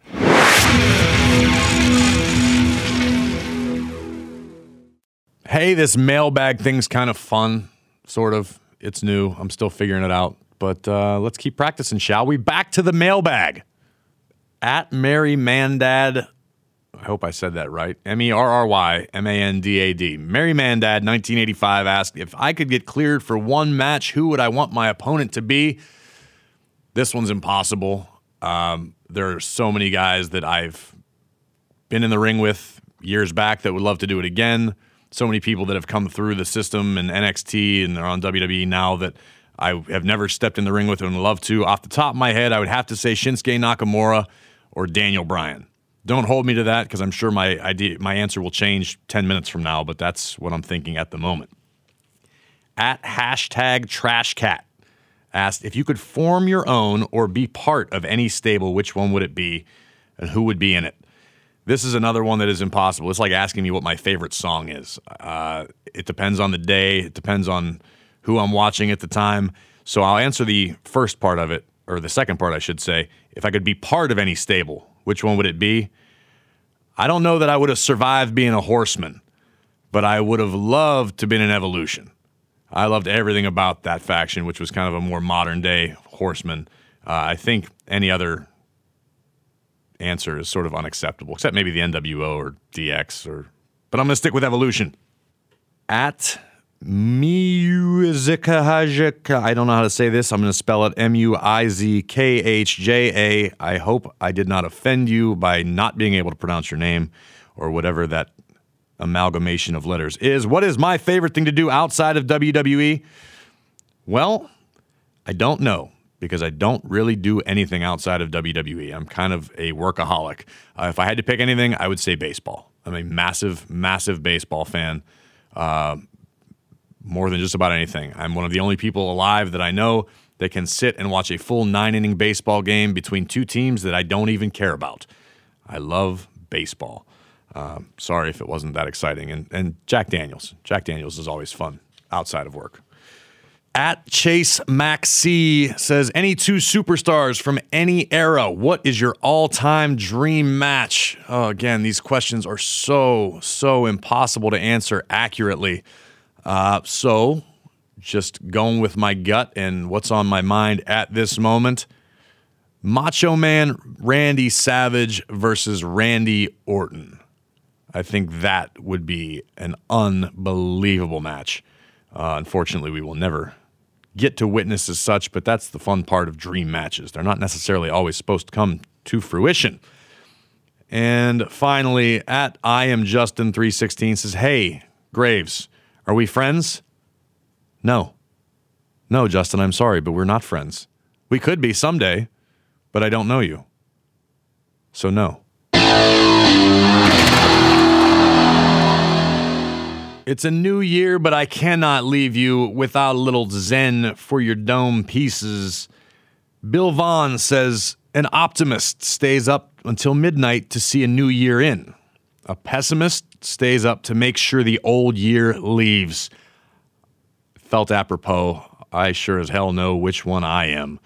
Hey, this mailbag thing's kind of fun, sort of. It's new. I'm still figuring it out. But uh, let's keep practicing, shall we? Back to the mailbag. At Mary Mandad, I hope I said that right. M E R R Y M A N D A D. Mary Mandad, 1985, asked if I could get cleared for one match, who would I want my opponent to be? This one's impossible. Um, there are so many guys that I've been in the ring with years back that would love to do it again. So many people that have come through the system and NXT and they're on WWE now that I have never stepped in the ring with and love to. Off the top of my head, I would have to say Shinsuke Nakamura or Daniel Bryan. Don't hold me to that because I'm sure my idea, my answer will change 10 minutes from now, but that's what I'm thinking at the moment. At hashtag trashcat asked if you could form your own or be part of any stable, which one would it be and who would be in it? This is another one that is impossible. It's like asking me what my favorite song is. Uh, it depends on the day, it depends on who I'm watching at the time. So I'll answer the first part of it, or the second part, I should say. If I could be part of any stable, which one would it be? I don't know that I would have survived being a horseman, but I would have loved to been an evolution. I loved everything about that faction, which was kind of a more modern day horseman. Uh, I think any other answer is sort of unacceptable, except maybe the NWO or DX. Or, but I'm going to stick with evolution. At Muzikahajik. I don't know how to say this. I'm going to spell it M U I Z K H J A. I hope I did not offend you by not being able to pronounce your name or whatever that amalgamation of letters is. What is my favorite thing to do outside of WWE? Well, I don't know because I don't really do anything outside of WWE. I'm kind of a workaholic. Uh, if I had to pick anything, I would say baseball. I'm a massive, massive baseball fan. Uh, more than just about anything. I'm one of the only people alive that I know that can sit and watch a full nine inning baseball game between two teams that I don't even care about. I love baseball. Uh, sorry if it wasn't that exciting. And, and Jack Daniels. Jack Daniels is always fun outside of work. At Chase Maxi says, any two superstars from any era, what is your all time dream match? Oh, again, these questions are so, so impossible to answer accurately. Uh, so, just going with my gut and what's on my mind at this moment Macho Man Randy Savage versus Randy Orton. I think that would be an unbelievable match. Uh, unfortunately, we will never get to witness as such, but that's the fun part of dream matches. They're not necessarily always supposed to come to fruition. And finally, at I am Justin 316 says, Hey, Graves, are we friends? No. No, Justin, I'm sorry, but we're not friends. We could be someday, but I don't know you. So, no. It's a new year, but I cannot leave you without a little zen for your dome pieces. Bill Vaughan says an optimist stays up until midnight to see a new year in. A pessimist stays up to make sure the old year leaves. Felt apropos. I sure as hell know which one I am.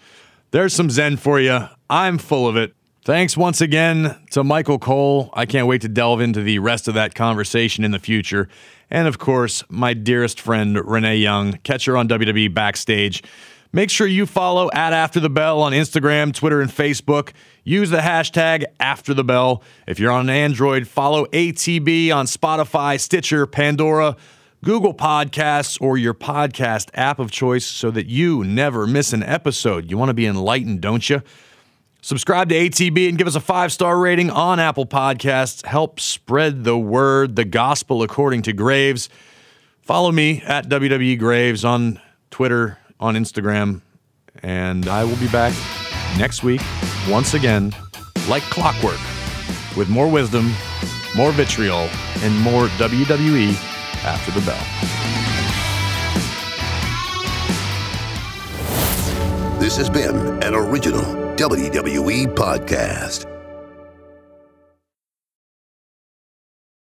There's some Zen for you. I'm full of it. Thanks once again to Michael Cole. I can't wait to delve into the rest of that conversation in the future. And of course, my dearest friend, Renee Young. Catch her on WWE Backstage. Make sure you follow at After the Bell on Instagram, Twitter, and Facebook. Use the hashtag After the Bell. If you're on an Android, follow ATB on Spotify, Stitcher, Pandora, Google Podcasts, or your podcast app of choice so that you never miss an episode. You want to be enlightened, don't you? Subscribe to ATB and give us a five star rating on Apple Podcasts. Help spread the word, the gospel according to Graves. Follow me at WWE Graves on Twitter, on Instagram, and I will be back next week once again, like clockwork, with more wisdom, more vitriol, and more WWE after the bell. This has been an original WWE podcast.